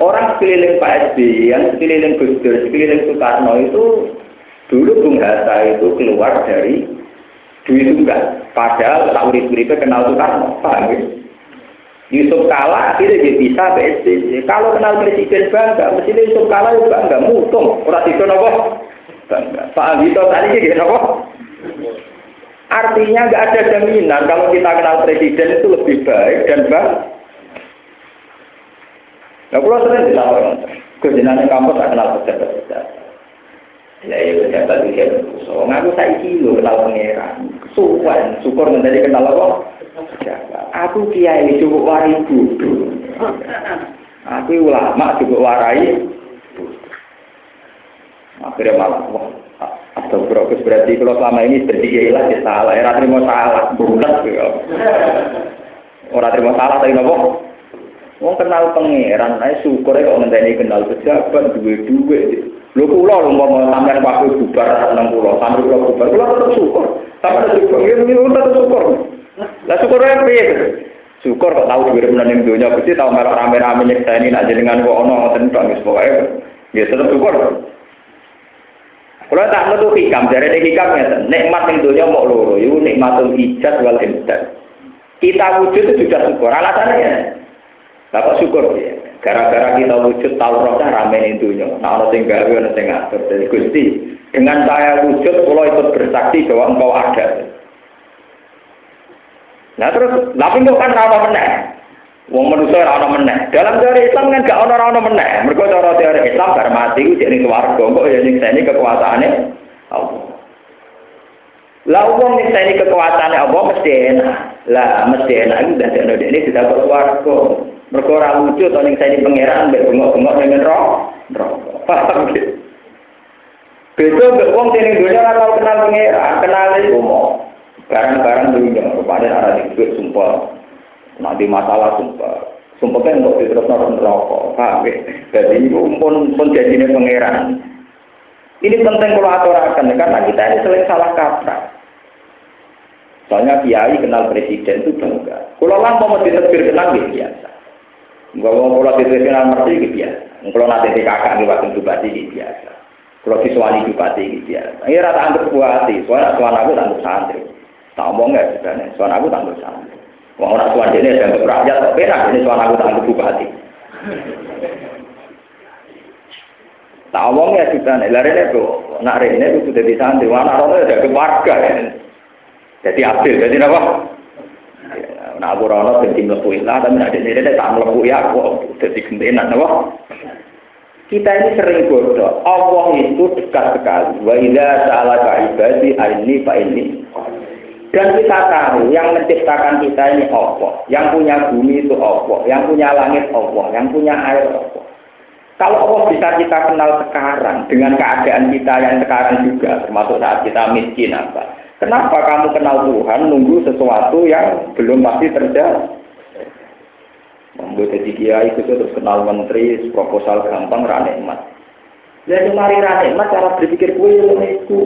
Orang sekeliling Pak SBY, yang sekeliling Gus Dur, sekeliling Soekarno itu Dulu Bung Hatta itu keluar dari duit tunggal. Padahal tak urip-uripnya kenal Soekarno. Paham ya? Yusuf Kala akhirnya dia bisa PSBY. Kalau kenal presiden bangga, mesti Yusuf Kala juga bangga. Mutung. Orang itu nopo. Bangga. Pak Agito tadi dia nopo. Artinya nggak ada jaminan kalau kita kenal presiden itu lebih baik dan bang. Nah, kalau sering dilakukan, kejenangan kampus tak kenal pejabat-pejabat. Ya ya pejabat itu ya so ngaku saya kilo kenal pangeran. Suwan, syukur menjadi kenal apa? Aku kiai cukup warai bodoh. Aku ulama cukup warai. Akhirnya malah wah atau berarti berarti kalau selama ini bertiga lah ya salah, ya terima salah, bulat ya. Orang terima salah tapi nopo. Wong kenal pangeran, ae syukur kok ngenteni kenal pejabat duwe-duwe. Lho kula lho mau sampean waktu bubar nang kula, sampe kula bubar, kula tetep syukur. Sampe syukur, ya tetep syukur. Lah syukur piye? Syukur kok tahu dhuwit menan ning donya, Gusti tau melok rame-rame nyekseni nak jenengan kok ana ngoten tok wis pokoke. Ya tetep syukur. Kula tak metu hikam, jare nek hikam ngeten, nikmat ning donya mok loro, iku nikmatul ijaz wal imdad. Kita wujud itu sudah syukur. Alasannya ya. Lah kok syukur ya? Gara-gara kita wujud tahu rohnya rame ning dunia. Nah, orang sing gawe, orang sing ngatur. Jadi Gusti, dengan saya wujud, kalau ikut bersaksi bahwa engkau ada. Nah terus, tapi kok kan rana meneh. Wong manusia rana meneh. Dalam teori Islam kan gak ono rana meneh. Mereka cara teori Islam bar mati ku jadi keluarga. Kok ya ini kekuasaannya Allah. Lah wong ini kekuasaannya Allah mesti enak. Lah mesti enak itu dan ini tidak keluarga. Mergo ora lucu to ning sani pangeran mbek bengok-bengok dengan roh. Roh. Gitu. Beda mbek wong dunya ora tau kenal pangeran, kenal iku mau barang-barang dunya rupane ora duit sumpah. Nanti masalah sumpah. Sumpahnya untuk diterus nonton rokok, paham ya? Jadi itu pun pun jadinya pangeran. Ini penting kalau aturakan karena kita ini sering salah kaprah. Soalnya kiai kenal presiden itu bangga. Kalau lah mau diterbir kenal ya biasa. Mau kalau diterbir kenal merti ya biasa. Kalau nanti di kakak waktu bupati ya biasa. Kalau siswani bupati ya biasa. Ini rata anggap bupati, soalnya suara aku tak santri. Tak omong ya sebenarnya, suara aku tak santri. Wong ora tuan dene dianggap rakyat kok penak ini soal aku tak bupati. Tak omong ya kita nih, lari itu, nak rene itu sudah di santri, mana rono ya ke warga ya. Jadi adil, jadi apa? Nah aku rono jadi melepuh lah, tapi nak dene dene tak melepuh ya aku, jadi gentenan apa? Kita ini sering bodoh. Allah itu dekat sekali. Wa idza sa'alaka ibadi aini fa ini. Dan kita tahu yang menciptakan kita ini Allah, yang punya bumi itu Allah, yang punya langit Allah, yang punya air Allah. Kalau Allah bisa kita kenal sekarang dengan keadaan kita yang sekarang juga, termasuk saat kita miskin apa? Kenapa kamu kenal Tuhan nunggu sesuatu yang belum pasti terjadi? Membuat jadi kiai itu terus kenal menteri, proposal gampang, ranikmat. Jadi mari ranikmat cara berpikir gue itu.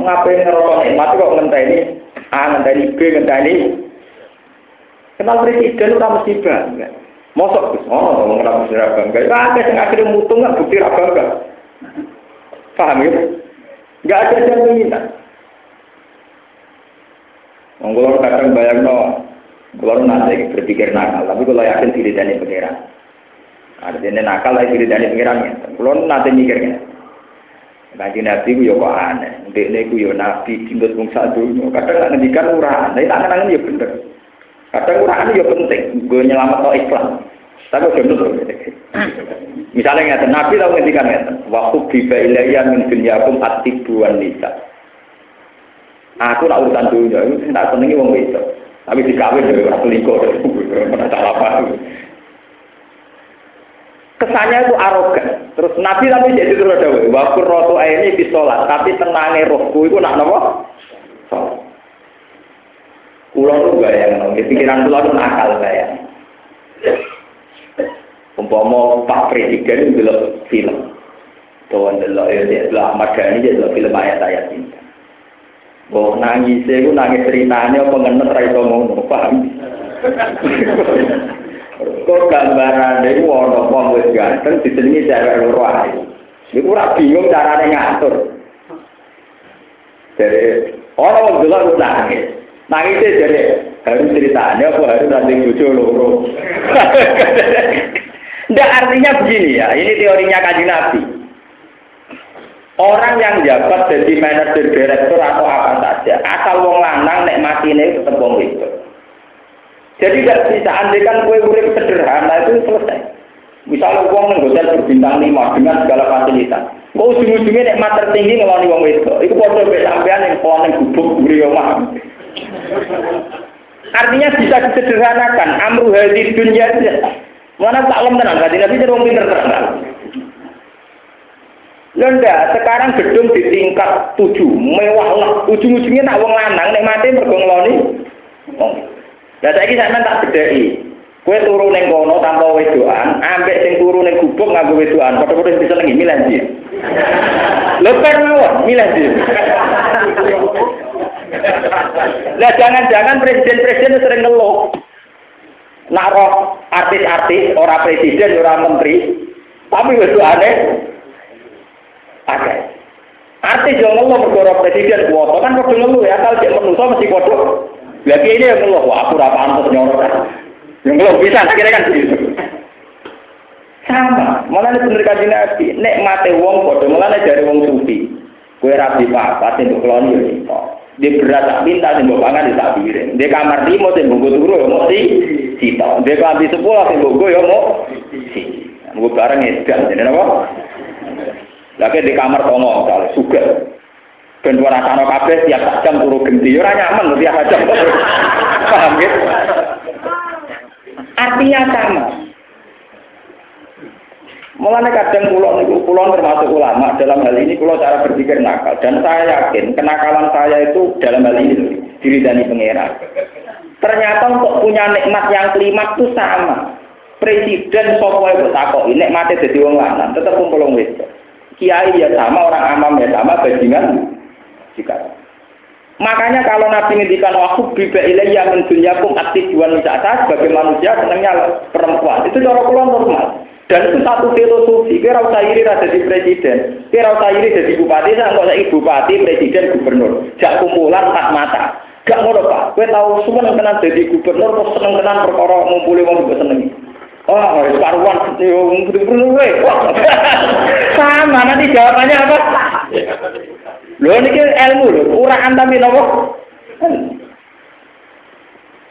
Mengapa ngerokok nikmat kok ngenteni A ngenteni B ngenteni kenal presiden itu mesti bangga. Mosok Gus, oh ngomong kenal mesti bangga. Itu ada yang akhirnya mutung nggak bukti bangga. Paham ya? Nggak ada jaminan. Monggo kadang bayang no, kalau nanti berpikir nakal, tapi kalau yakin diri dan pengiran. Artinya nakal lagi diri dan pengiran ya. Nanti mikirnya, Nanti nabi ku kok aneh. Ndekne ku yo nabi dinggot wong sak. Kadang nak ngendikan ora aneh, tak kenangan yo bener. Kadang ora aneh yo penting, gue nyelametno Islam. Tapi ojo nutut. Misalnya ngeten, Nabi tau ngendikan ngeten, waktu biba ilayya min dunyakum atibuan nisa. Aku nak urusan dunia, itu tak senengi wong wedok. Tapi dikawin dari orang selingkuh, mana salah paham kesannya itu arogan. Terus Nabi tapi jadi terus ada waktu rotu ini di sholat, tapi tenangnya rohku itu nak nopo. Pulau tuh yang di pikiran pulau itu nakal saya. Umpama Pak Presiden itu belum film. Tuhan delok ya dia delok Ahmad dia delok film ayat ayat cinta. Bahwa nangis itu nangis ceritanya ra iso ngono, paham? Kok gambaran itu ono wong wis ganteng disenengi cewek loro ae. Iku ora bingung carane ngatur. Jadi ono wong delok nangis. Nangis jadi harus ceritanya apa harus nanti bojo loro. Nggak artinya begini ya, ini teorinya kaji Nabi. Orang yang jabat jadi manajer direktur atau apa saja, asal wong lanang nek matine tetep wong itu. Jadi tidak bisa andekan kue urip sederhana itu selesai. Misalnya uang neng hotel berbintang lima dengan segala fasilitas. Kau ujung-ujungnya nek mat tertinggi ngeloni wong itu. Itu foto be sampean yang pohon yang gubuk buri omah. Artinya bisa disederhanakan. Amru hadi dunia Mana tak lem tenan, berarti nabi jadi pinter terkenal. Lenda, sekarang gedung di tingkat tujuh, mewah. Ujung-ujungnya nak wong lanang, nek mati mergo ngeloni. Lah saiki sampean tak bedheki. Kowe turu ning kono tanpa wedoan, ambek sing turu ning gubuk nganggo wedoan, padha-padha disenengi milih ndi. Lho kan mawon, milih ndi. Lah jangan-jangan presiden-presiden sering ngeluh. Nak artis-artis, ora presiden, ora menteri, tapi wedoane ada. Artis yang ngeluh mergo presiden kuwasa kan padha ngeluh ya, kalau cek menungso mesti padha lagi ini yang ngeluh, wah aku rapa antus nyorot. Yang ngeluh bisa, kira kan begitu. Sama, malah ini bener kaji nabi. Nek mate wong bodoh, malah dari wong sufi. Kue rapi apa, sing mbok keloni yo itu. Dia berat tak minta, sing mbok pangan tak piring. Dia kamar limo, sing mbok turu yo mau si sito. Dia kelambi sepuluh, sing mbok yo mau si. Mbok bareng edan, jadi apa? Lagi di kamar tongo, kalau suka. Ben ora rasane kabeh tiap jam turu genti ora nyaman tiap jam. Paham ya? Artinya sama. Mulanya kadang pulau pulau termasuk ulama dalam hal ini pulau cara berpikir nakal dan saya yakin kenakalan saya itu dalam hal ini diri dari pangeran. Ternyata untuk punya nikmat yang kelima itu sama. Presiden sapa iku takoki nek mate dadi wong lanang tetep kumpul wong. Kiai ya sama, orang amam ya sama, bajingan jika. Makanya kalau Nabi ngendikan waktu biba ilayya min dunyakum aktif jual wisata sebagai manusia senangnya perempuan. Itu cara kula normal. Dan itu satu filosofi. Kira usah iri rasa jadi presiden. Kira usah iri jadi bupati. Saya nggak usah bupati, presiden, gubernur. Jak kumpulan tak mata. Gak ngono pak. Kue tahu semua tenan jadi gubernur. Kok seneng tenan perkara ngumpuli wong juga seneng. Oh, harus karuan. Gubernur Sama. Nanti jawabannya apa? Lho niki ilmu lho, uraan tapi nopo?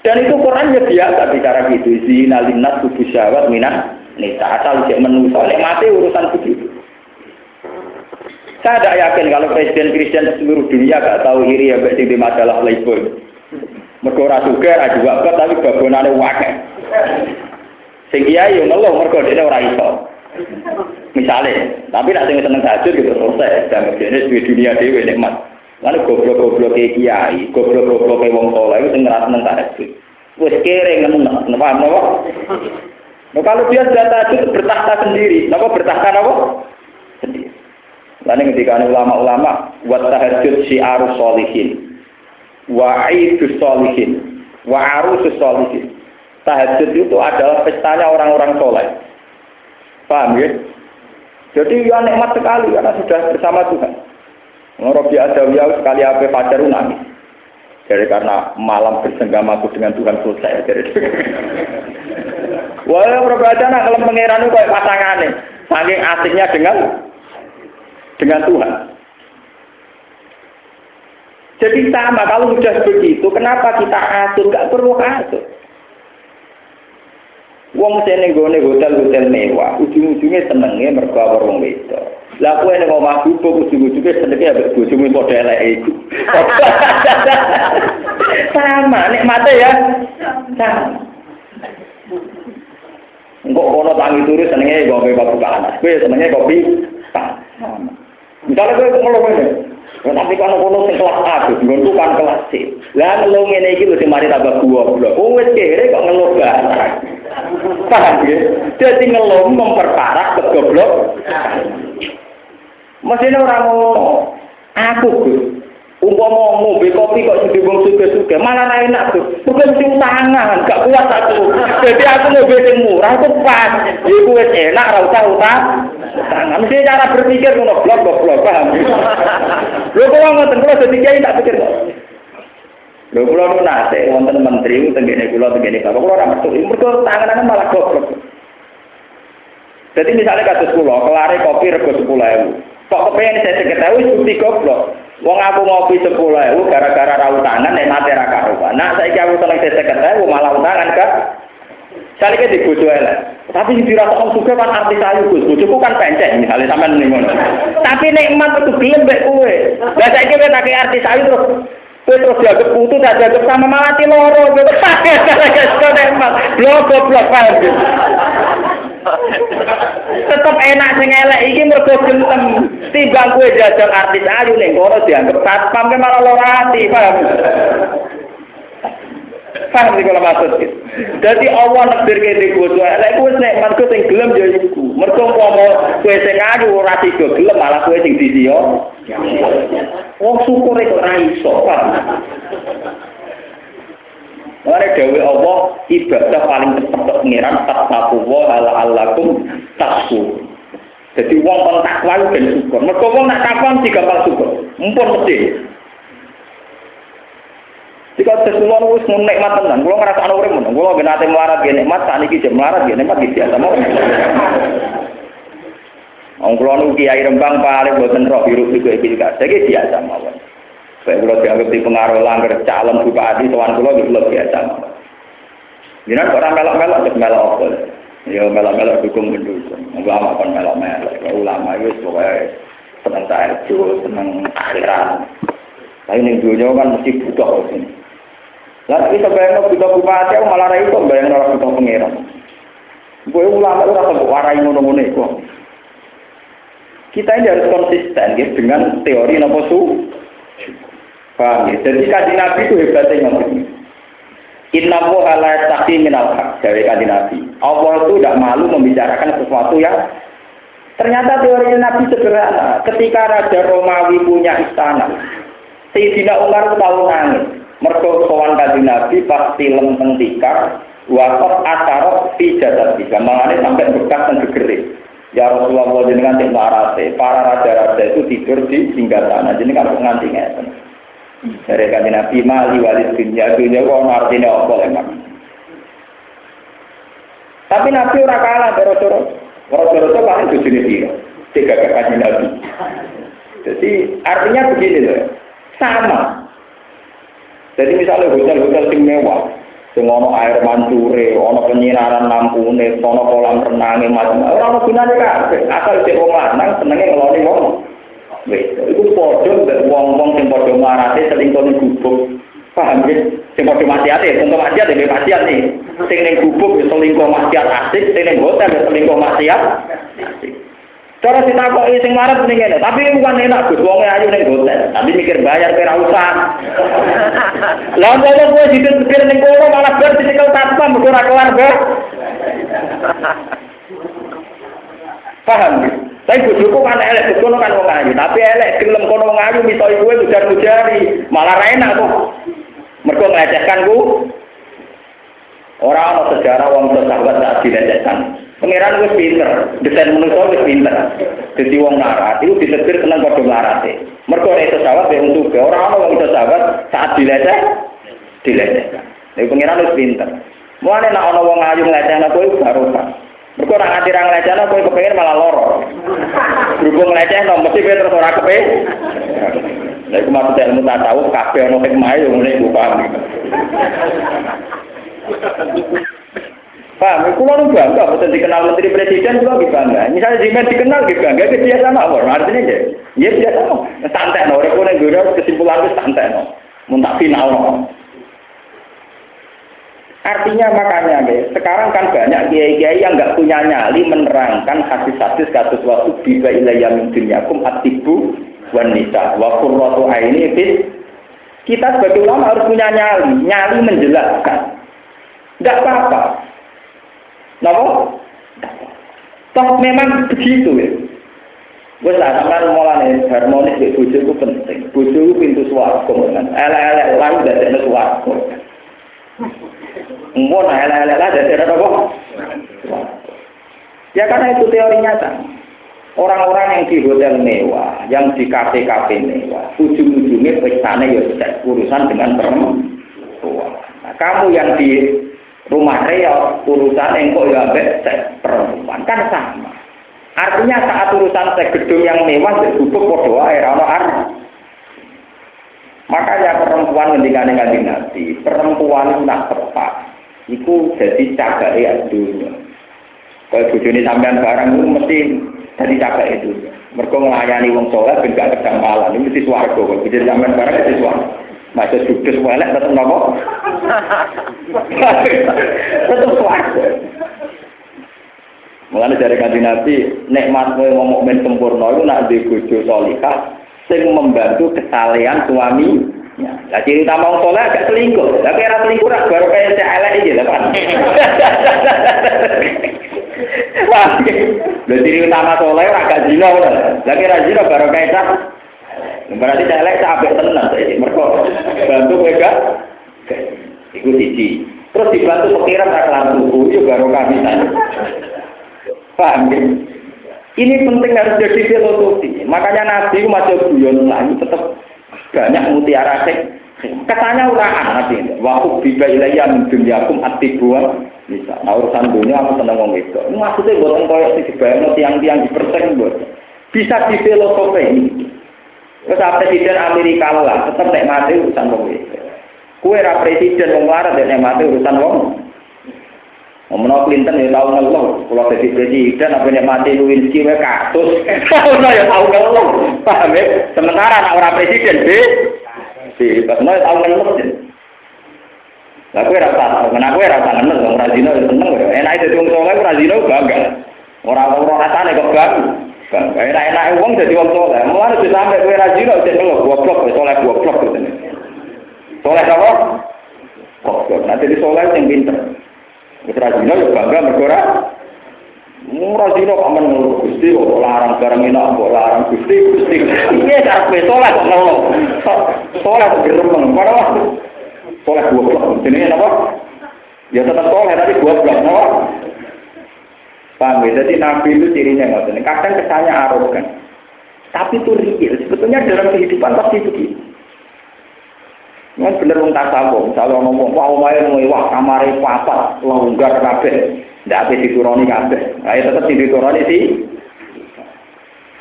Dan itu Quran ya biasa bicara gitu. Zina linnas tubuh syahwat minat nisa asal cek menusa. Nek mati urusan begitu. Saya tidak yakin kalau presiden Kristen seluruh dunia gak tahu iri ya berarti di masalah playboy. Mergo ora suge ora juga tapi babonane wakil. Kiai yo ngeluh mergo dene ora iso. Misalnya, tapi nak sing seneng tahajud gitu selesai. Dan ini di dunia dewi nikmat. Lalu goblok-goblok kayak kiai, goblok-goblok kayak wong soleh itu sing ngerasa seneng tahajud. Wes kere ngemen, napa napa? Nah, kalau dia sudah tahajud bertahta sendiri, napa bertahta napa? Sendiri. Lalu ketika ulama-ulama buat tahajud si arus solihin, wa solihin, wa solihin. Tahajud itu adalah pestanya orang-orang soleh. Paham ya? Jadi ya nikmat sekali karena sudah bersama Tuhan. Robi Adawiyah sekali apa pacar nangis. Jadi karena malam bersenggamaku dengan Tuhan selesai. Jadi Wah, Robi Adawiyah kalau pangeran itu kayak pasangannya. Saking asiknya dengan dengan Tuhan. Jadi sama, kalau sudah begitu, kenapa kita atur? Gak perlu atur. Wong sing ning hotel-hotel mewah, ujung-ujungnya senenge mergo wong wedok. Lah kowe ning omah bubuk ujung-ujungnya senenge ambek bojomu padha eleke iku. Sama, nikmate ya. Sama. Engkok kono tangi turu senenge ngombe kopi panas. Kowe senenge kopi panas. Misalnya kowe ngeluh ngene. tapi kalau kono sing kelas A, nggon kan kelas C. Lah ngeluh ngene iki lho sing mari tambah goblok. Oh wis kere kok ngeluh banget. Paham ya? Jadi ngeluh memperparah kegoblok. Mestinya orang mau aku Gus. Umpama ngombe kopi kok jadi wong suge-suge, malah ra enak tuh. Bukan mesti utangan, gak kuat aku. Jadi aku ngombe sing murah itu pas. Iku wis enak ra usah utang. Utangan mesti cara berpikir ngono blok blok paham. Lho kok ngoten kula dadi kiai tak pikir kok. Lho kula nate wonten menteri tenggene kula tenggene bapak kula ora metu. Mergo tanganan malah goblok. Jadi misalnya kasus kula, kelare kopi rego 10.000. Kok kepengen saya seketahui bukti goblok. Wong aku ngopi 10.000 gara-gara ra utangan nek mate ra karuan. Nah saiki aku seneng seketahui malah utangan. Kali ke di bojo elek. Tapi sing dirasa wong suka kan artis ayu Gus. Bojoku kan pencet misalnya sampean ning ngono. Tapi nikmat itu gelem mbek kowe. Lah saiki kowe tak artis ayu terus Kowe terus dianggap putu, tak dianggap sama mati loro. Blok, blok, paham Tetep enak sing elek iki mergo gentem. Timbang kowe jajal artis ayu ning kono dianggap satpam ke malah loro ati, paham? Paham sih kalau maksud Jadi Allah nekdir ke di bojo elek kuwi nek mergo sing gelem ya iku. Mergo umpama kowe sing ayu ora tiga gelem malah kowe sing disiyo. Wong syukur kok ora iso, Pak. Mare dewe Allah ibadah paling tepat tok pengiran taqwa ala alakum tasku. Jadi wong kon takwa ben syukur. Mergo wong nak takwa mesti gampang syukur. Mumpun mesti. Jika sesuatu wis nikmat tenan, kula ngrasa ana urip ngono. Kula ben ate melarat ya nikmat, sakniki jek melarat ya nikmat biasa mau. Wong kula nu kiai Rembang paling boten roh biru juga iki gak. Jadi biasa mawon. Saya kula dianggap di pengaruh langgar calon bupati sowan kula iki kula biasa. Jinak orang melok-melok terus melok apa? Ya melok-melok dukung mendukung. Ulama kan melok-melok. Ulama itu pokoknya seneng tahajud, seneng akhirat. Tapi ini dunia kan mesti butuh sini. Lalu kita bayang butuh bupati, aku malah itu bayang orang butuh pangeran. Gue ulama itu rasa warai ngono-ngono itu. Kita ini harus konsisten ya, dengan teori nopo su. Paham ya? Jadi kaji Nabi itu hebatnya ngomong. Inna wa la yattaqi minal haq, dari kanjeng Nabi. Allah itu tidak malu membicarakan sesuatu yang ternyata teori Nabi sederhana. Ketika Raja Romawi punya istana, Sayyidina Umar tahu nangis. Mergo sowan kanjeng Nabi pas film teng tikar, wakot asarot fi jasad tiga. Mangane sampai bekas dan gegere. Ya Rasulullah jenengan sing marate, para raja-raja itu tidur di singgah sana. Jenengan kok nganti. Dari kanji Nabi mali walid dunia dunia kok artinya apa emang. Tapi Nabi ora kalah doro-doro. Doro-doro itu paling bojone dia. Tiga kanji Nabi. Jadi artinya begini loh. Sama. Jadi misalnya hotel-hotel sing mewah, sing air mancure, ono penyinaran lampune, ono kolam renange macam ora ono gunane kabeh. Asal cek wong lanang senenge ngeloni. Wis, iku padha mbek wong-wong sing padha marate selingkuh ning gubuk. Paham ya? Sing padha maksiate, contoh maksiat ya maksiat nih. Sing ning gubuk ya selingkuh maksiat asik, sing ning hotel ya selingkuh maksiat. Cara ditakoki sing marep ning ngene, tapi bukan enak Gus, wong ayu ning hotel, tapi mikir bayar kira usah. Lah kok kowe dipikir ning kono malah bar dicekel tanpa mergo ora kelar. Paham ya? Tapi bojoku kan elek, kono kan wong ayu, tapi elek gelem kono wong ayu miso iku ujar-ujari, malah ra enak kok. Mergo nglecehkan ku. Ana sejarah wong sahabat saat dilecehkan. Pangeran wis pinter, desain manusia wis pinter. Dadi wong larat itu ditetir tenang padha larate. Mergo nek iso sahabat ya untuk ora ana wong iso sahabat saat dileceh dilecehkan. Nek pangeran wis pinter. Mulane nek ana wong ayu nglecehna kowe baru Mergo ora nganti ra nglecehno kowe kepengin malah loro. Berhubung nglecehno mesti kowe terus ora kepe. Lha iku maksud ilmu tasawuf kabeh ana hikmah yo ngene iku paham. Paham, kulo nu bangga, betul dikenal menteri presiden juga lebih bangga. Misalnya Jimen dikenal lebih bangga, itu biasa mawar. Artinya ya, ya biasa no. Santai no, orang kuning gue kesimpulan itu santai no. Muntah final no. Artinya makanya deh, sekarang kan banyak kiai-kiai yang nggak punya nyali menerangkan hadis-hadis kasus waktu bisa ilayah min dunyakum atibu wanita wa qurratu aini fit kita sebagai ulama harus punya nyali, nyali menjelaskan. Enggak apa-apa. Napa? Toh memang begitu ya. Wes sampean mulane harmonis mek bojo itu penting. Itu pintu swarga kan. Elek-elek lan dadekne swarga. Mbon elek-elek lah dadekne apa? Ya karena itu teori nyata. Orang-orang yang di hotel mewah, yang di kafe-kafe mewah, ujung-ujungnya pestanya ya tidak urusan dengan perempuan. Nah, kamu yang di rumah real, urusan yang kok ya perempuan kan sama. Artinya saat urusan gedung yang mewah bubuk podo air ono ar. Makanya perempuan ngendikane kanjeng Nabi, perempuan itu nak tepat. Iku jadi cagai ya dunia. Kalau bojone sampean barang itu mesti jadi cagai itu. Mereka melayani wong soleh ben gak kedampalan. Ini mesti swarga kok. Jadi sampean barang mesti swarga. Masa judes welek tetep nopo? tetep swarga. Mulane dari kanji Nabi, nikmat wong mukmin sempurna itu nak di bojo salihah sing membantu kesalehan suami. Ya, lah wong saleh agak selingkuh. Lah kira selingkuh baru kaya cek elek iki lho kan. Lho ciri utama saleh ora gak zina lho. Lah kira zina baru kaya cek Berarti cek elek sak apik tenan saiki. Mergo bantu gak Iku siji. Terus dibantu pikiran ra kelan tuku, yo baru kami Paham ya? Ini penting harus jadi filosofi. Makanya Nabi masih guyon lagi tetap banyak mutiara sek. Katanya uraan Nabi. Waktu biba ilayah min dunyakum atibuan. Bisa. Nah urusan dunia aku seneng ngomong itu. Maksudnya buatan koyok sih dibayang tiang-tiang di persen buat. Bisa di filosofi ini. Terus presiden Amerika lah tetap nek mati urusan wong itu. Kue ra presiden wong larat nek mati urusan wong. Ngomong Clinton ya tahu ngeluh, kalau jadi presiden apa yang mati Lewinsky wae kasus, tahu ya tahu ngeluh, paham ya? Sementara anak presiden B, si pas mau tahu ngeluh Lah kowe rasa, kena kowe rasa ngeluh, wong Razino ya seneng ya. Enak itu wong soleh Razino bangga. Ora ora rasane kok bang. Bangga enak-enak wong dadi wong soleh. Mulane wis sampe kowe Razino wis ngeluh goblok, soleh goblok apa? Goblok. Nanti di soleh yang pinter. Wis ra zina yo bangga mergo ora Murah zina kok men Gusti kok larang barang enak kok larang Gusti Gusti. Iya karepe soleh kok ngono. Soleh kok gerem Padahal soleh goblok. Jenenge apa? Ya tetap soleh tapi goblok, napa? Paham ya? Jadi Nabi itu cirinya ngoten. Kadang kesannya arogan. Tapi itu real. Sebetulnya dalam kehidupan pasti begitu. Ini bener wong tasawuf, misalnya ngomong, wah omae wah kamare papat, longgar kabeh, ndak ape dituruni kabeh. Ayo tetep dituruni sih.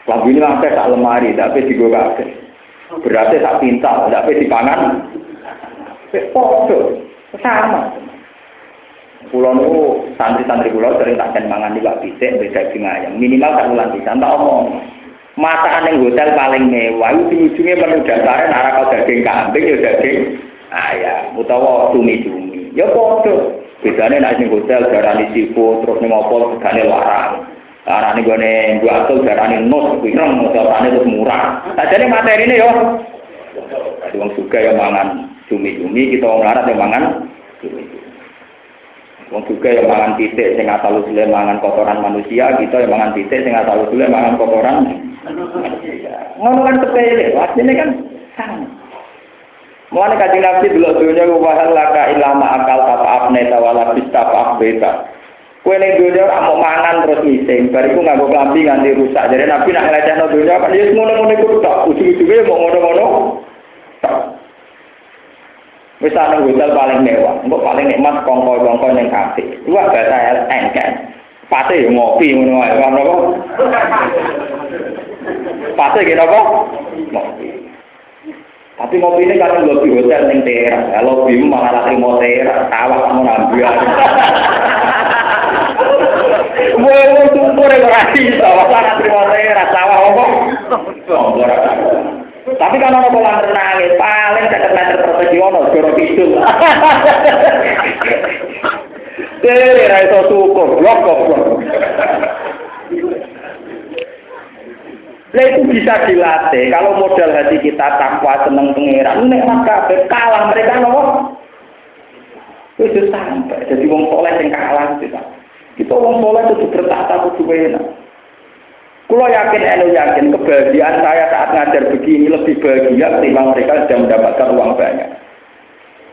Lagu ini kabeh tak lemari, ndak ape digo kabeh. Berarti tak pintal, ndak ape dipangan. Foto, sama. Pulau nu santri-santri pulau sering tak mangan di bak pisik, beda ayam. Minimal tak ulang bisa, tak omong. Masakan yang hotel paling mewah itu ujungnya penuh dasarnya nara kau daging kambing ya daging ayam utawa cumi-cumi. Ya bodoh bedanya nak sing hotel di sifu terus nih ngopo segane larang. Asal darah nih nus pirang darah terus murah. Nah jadi materi ini yo jadi orang suka yang mangan cumi-cumi kita orang larat yang mangan cumi-cumi. Wong juga yang mangan titik sing asal usule mangan kotoran manusia, kita yang mangan titik sing asal usule mangan kotoran. Ngono kan sepele, asline kan. Mulane kaji nabi dulu dunia wahal laka ilama akal tapa apne tawala bista apa beta. Kue ning dunia mau mangan terus ngising, bariku nganggo klambi nganti rusak. Jadi nabi nak ngelecehno dunia kan ya ngono-ngono iku tok, ujung-ujunge mau ngono-ngono. Wis ana hotel paling mewah, engko paling nikmat kongko-kongko ning kafe. Dua bahasa engken. Pate yo ngopi ngono kan apa? Pate ki apa? Ngopi. Tapi ngopi ini kan lebih hotel ning teras. Kalau bim malah lagi mau teras, sawah kamu nambiar. Mau mau syukur ya ora iso, ora terima teras, sawah apa? Ora. Tapi kan ono kolam renang paling dekat meter persegi ono joro kidul. Dere ra iso syukur, blok blok. Lah itu bisa dilatih. Kalau modal hati kita takwa seneng pangeran, nikmat kabeh kalah mereka nopo? Itu sampai. Jadi wong soleh yang kalah kita. Kita wong soleh itu bertata kudu enak. Kulo yakin, elu yakin kebahagiaan saya saat ngajar begini lebih bahagia ketimbang mereka sudah mendapatkan uang banyak.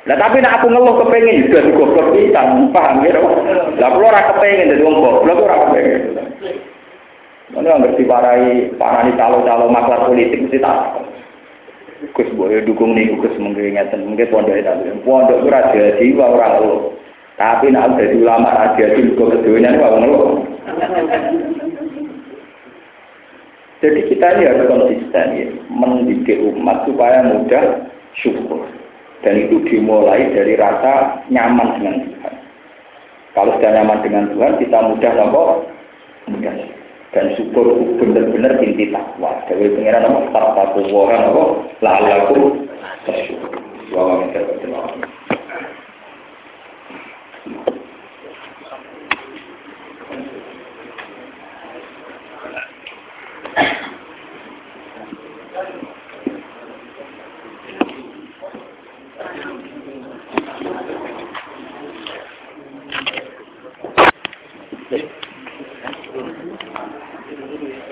Nah tapi nak aku ngeluh kepengen juga di goblok kita, paham ya? Lah kulo ora kepengen jadi wong goblok ora kepengen. Mana ngerti parai parani calo-calo maklar politik mesti tak. Gus boleh dukung nih Gus mungkin ngeten mungkin pondok itu pondok itu raja jiwa orang lo. Tapi nak jadi ulama raja jiwa keduanya itu orang lo. Jadi kita ini harus konsisten ya, mendidik umat supaya mudah syukur. Dan itu dimulai dari rasa nyaman dengan Tuhan. Kalau sudah nyaman dengan Tuhan, kita mudah nopo mudah dan syukur benar-benar inti takwa. Jadi pengiran apa? Takwa kuwaran apa? La'alaku tersyukur. Wa minta berjemaah.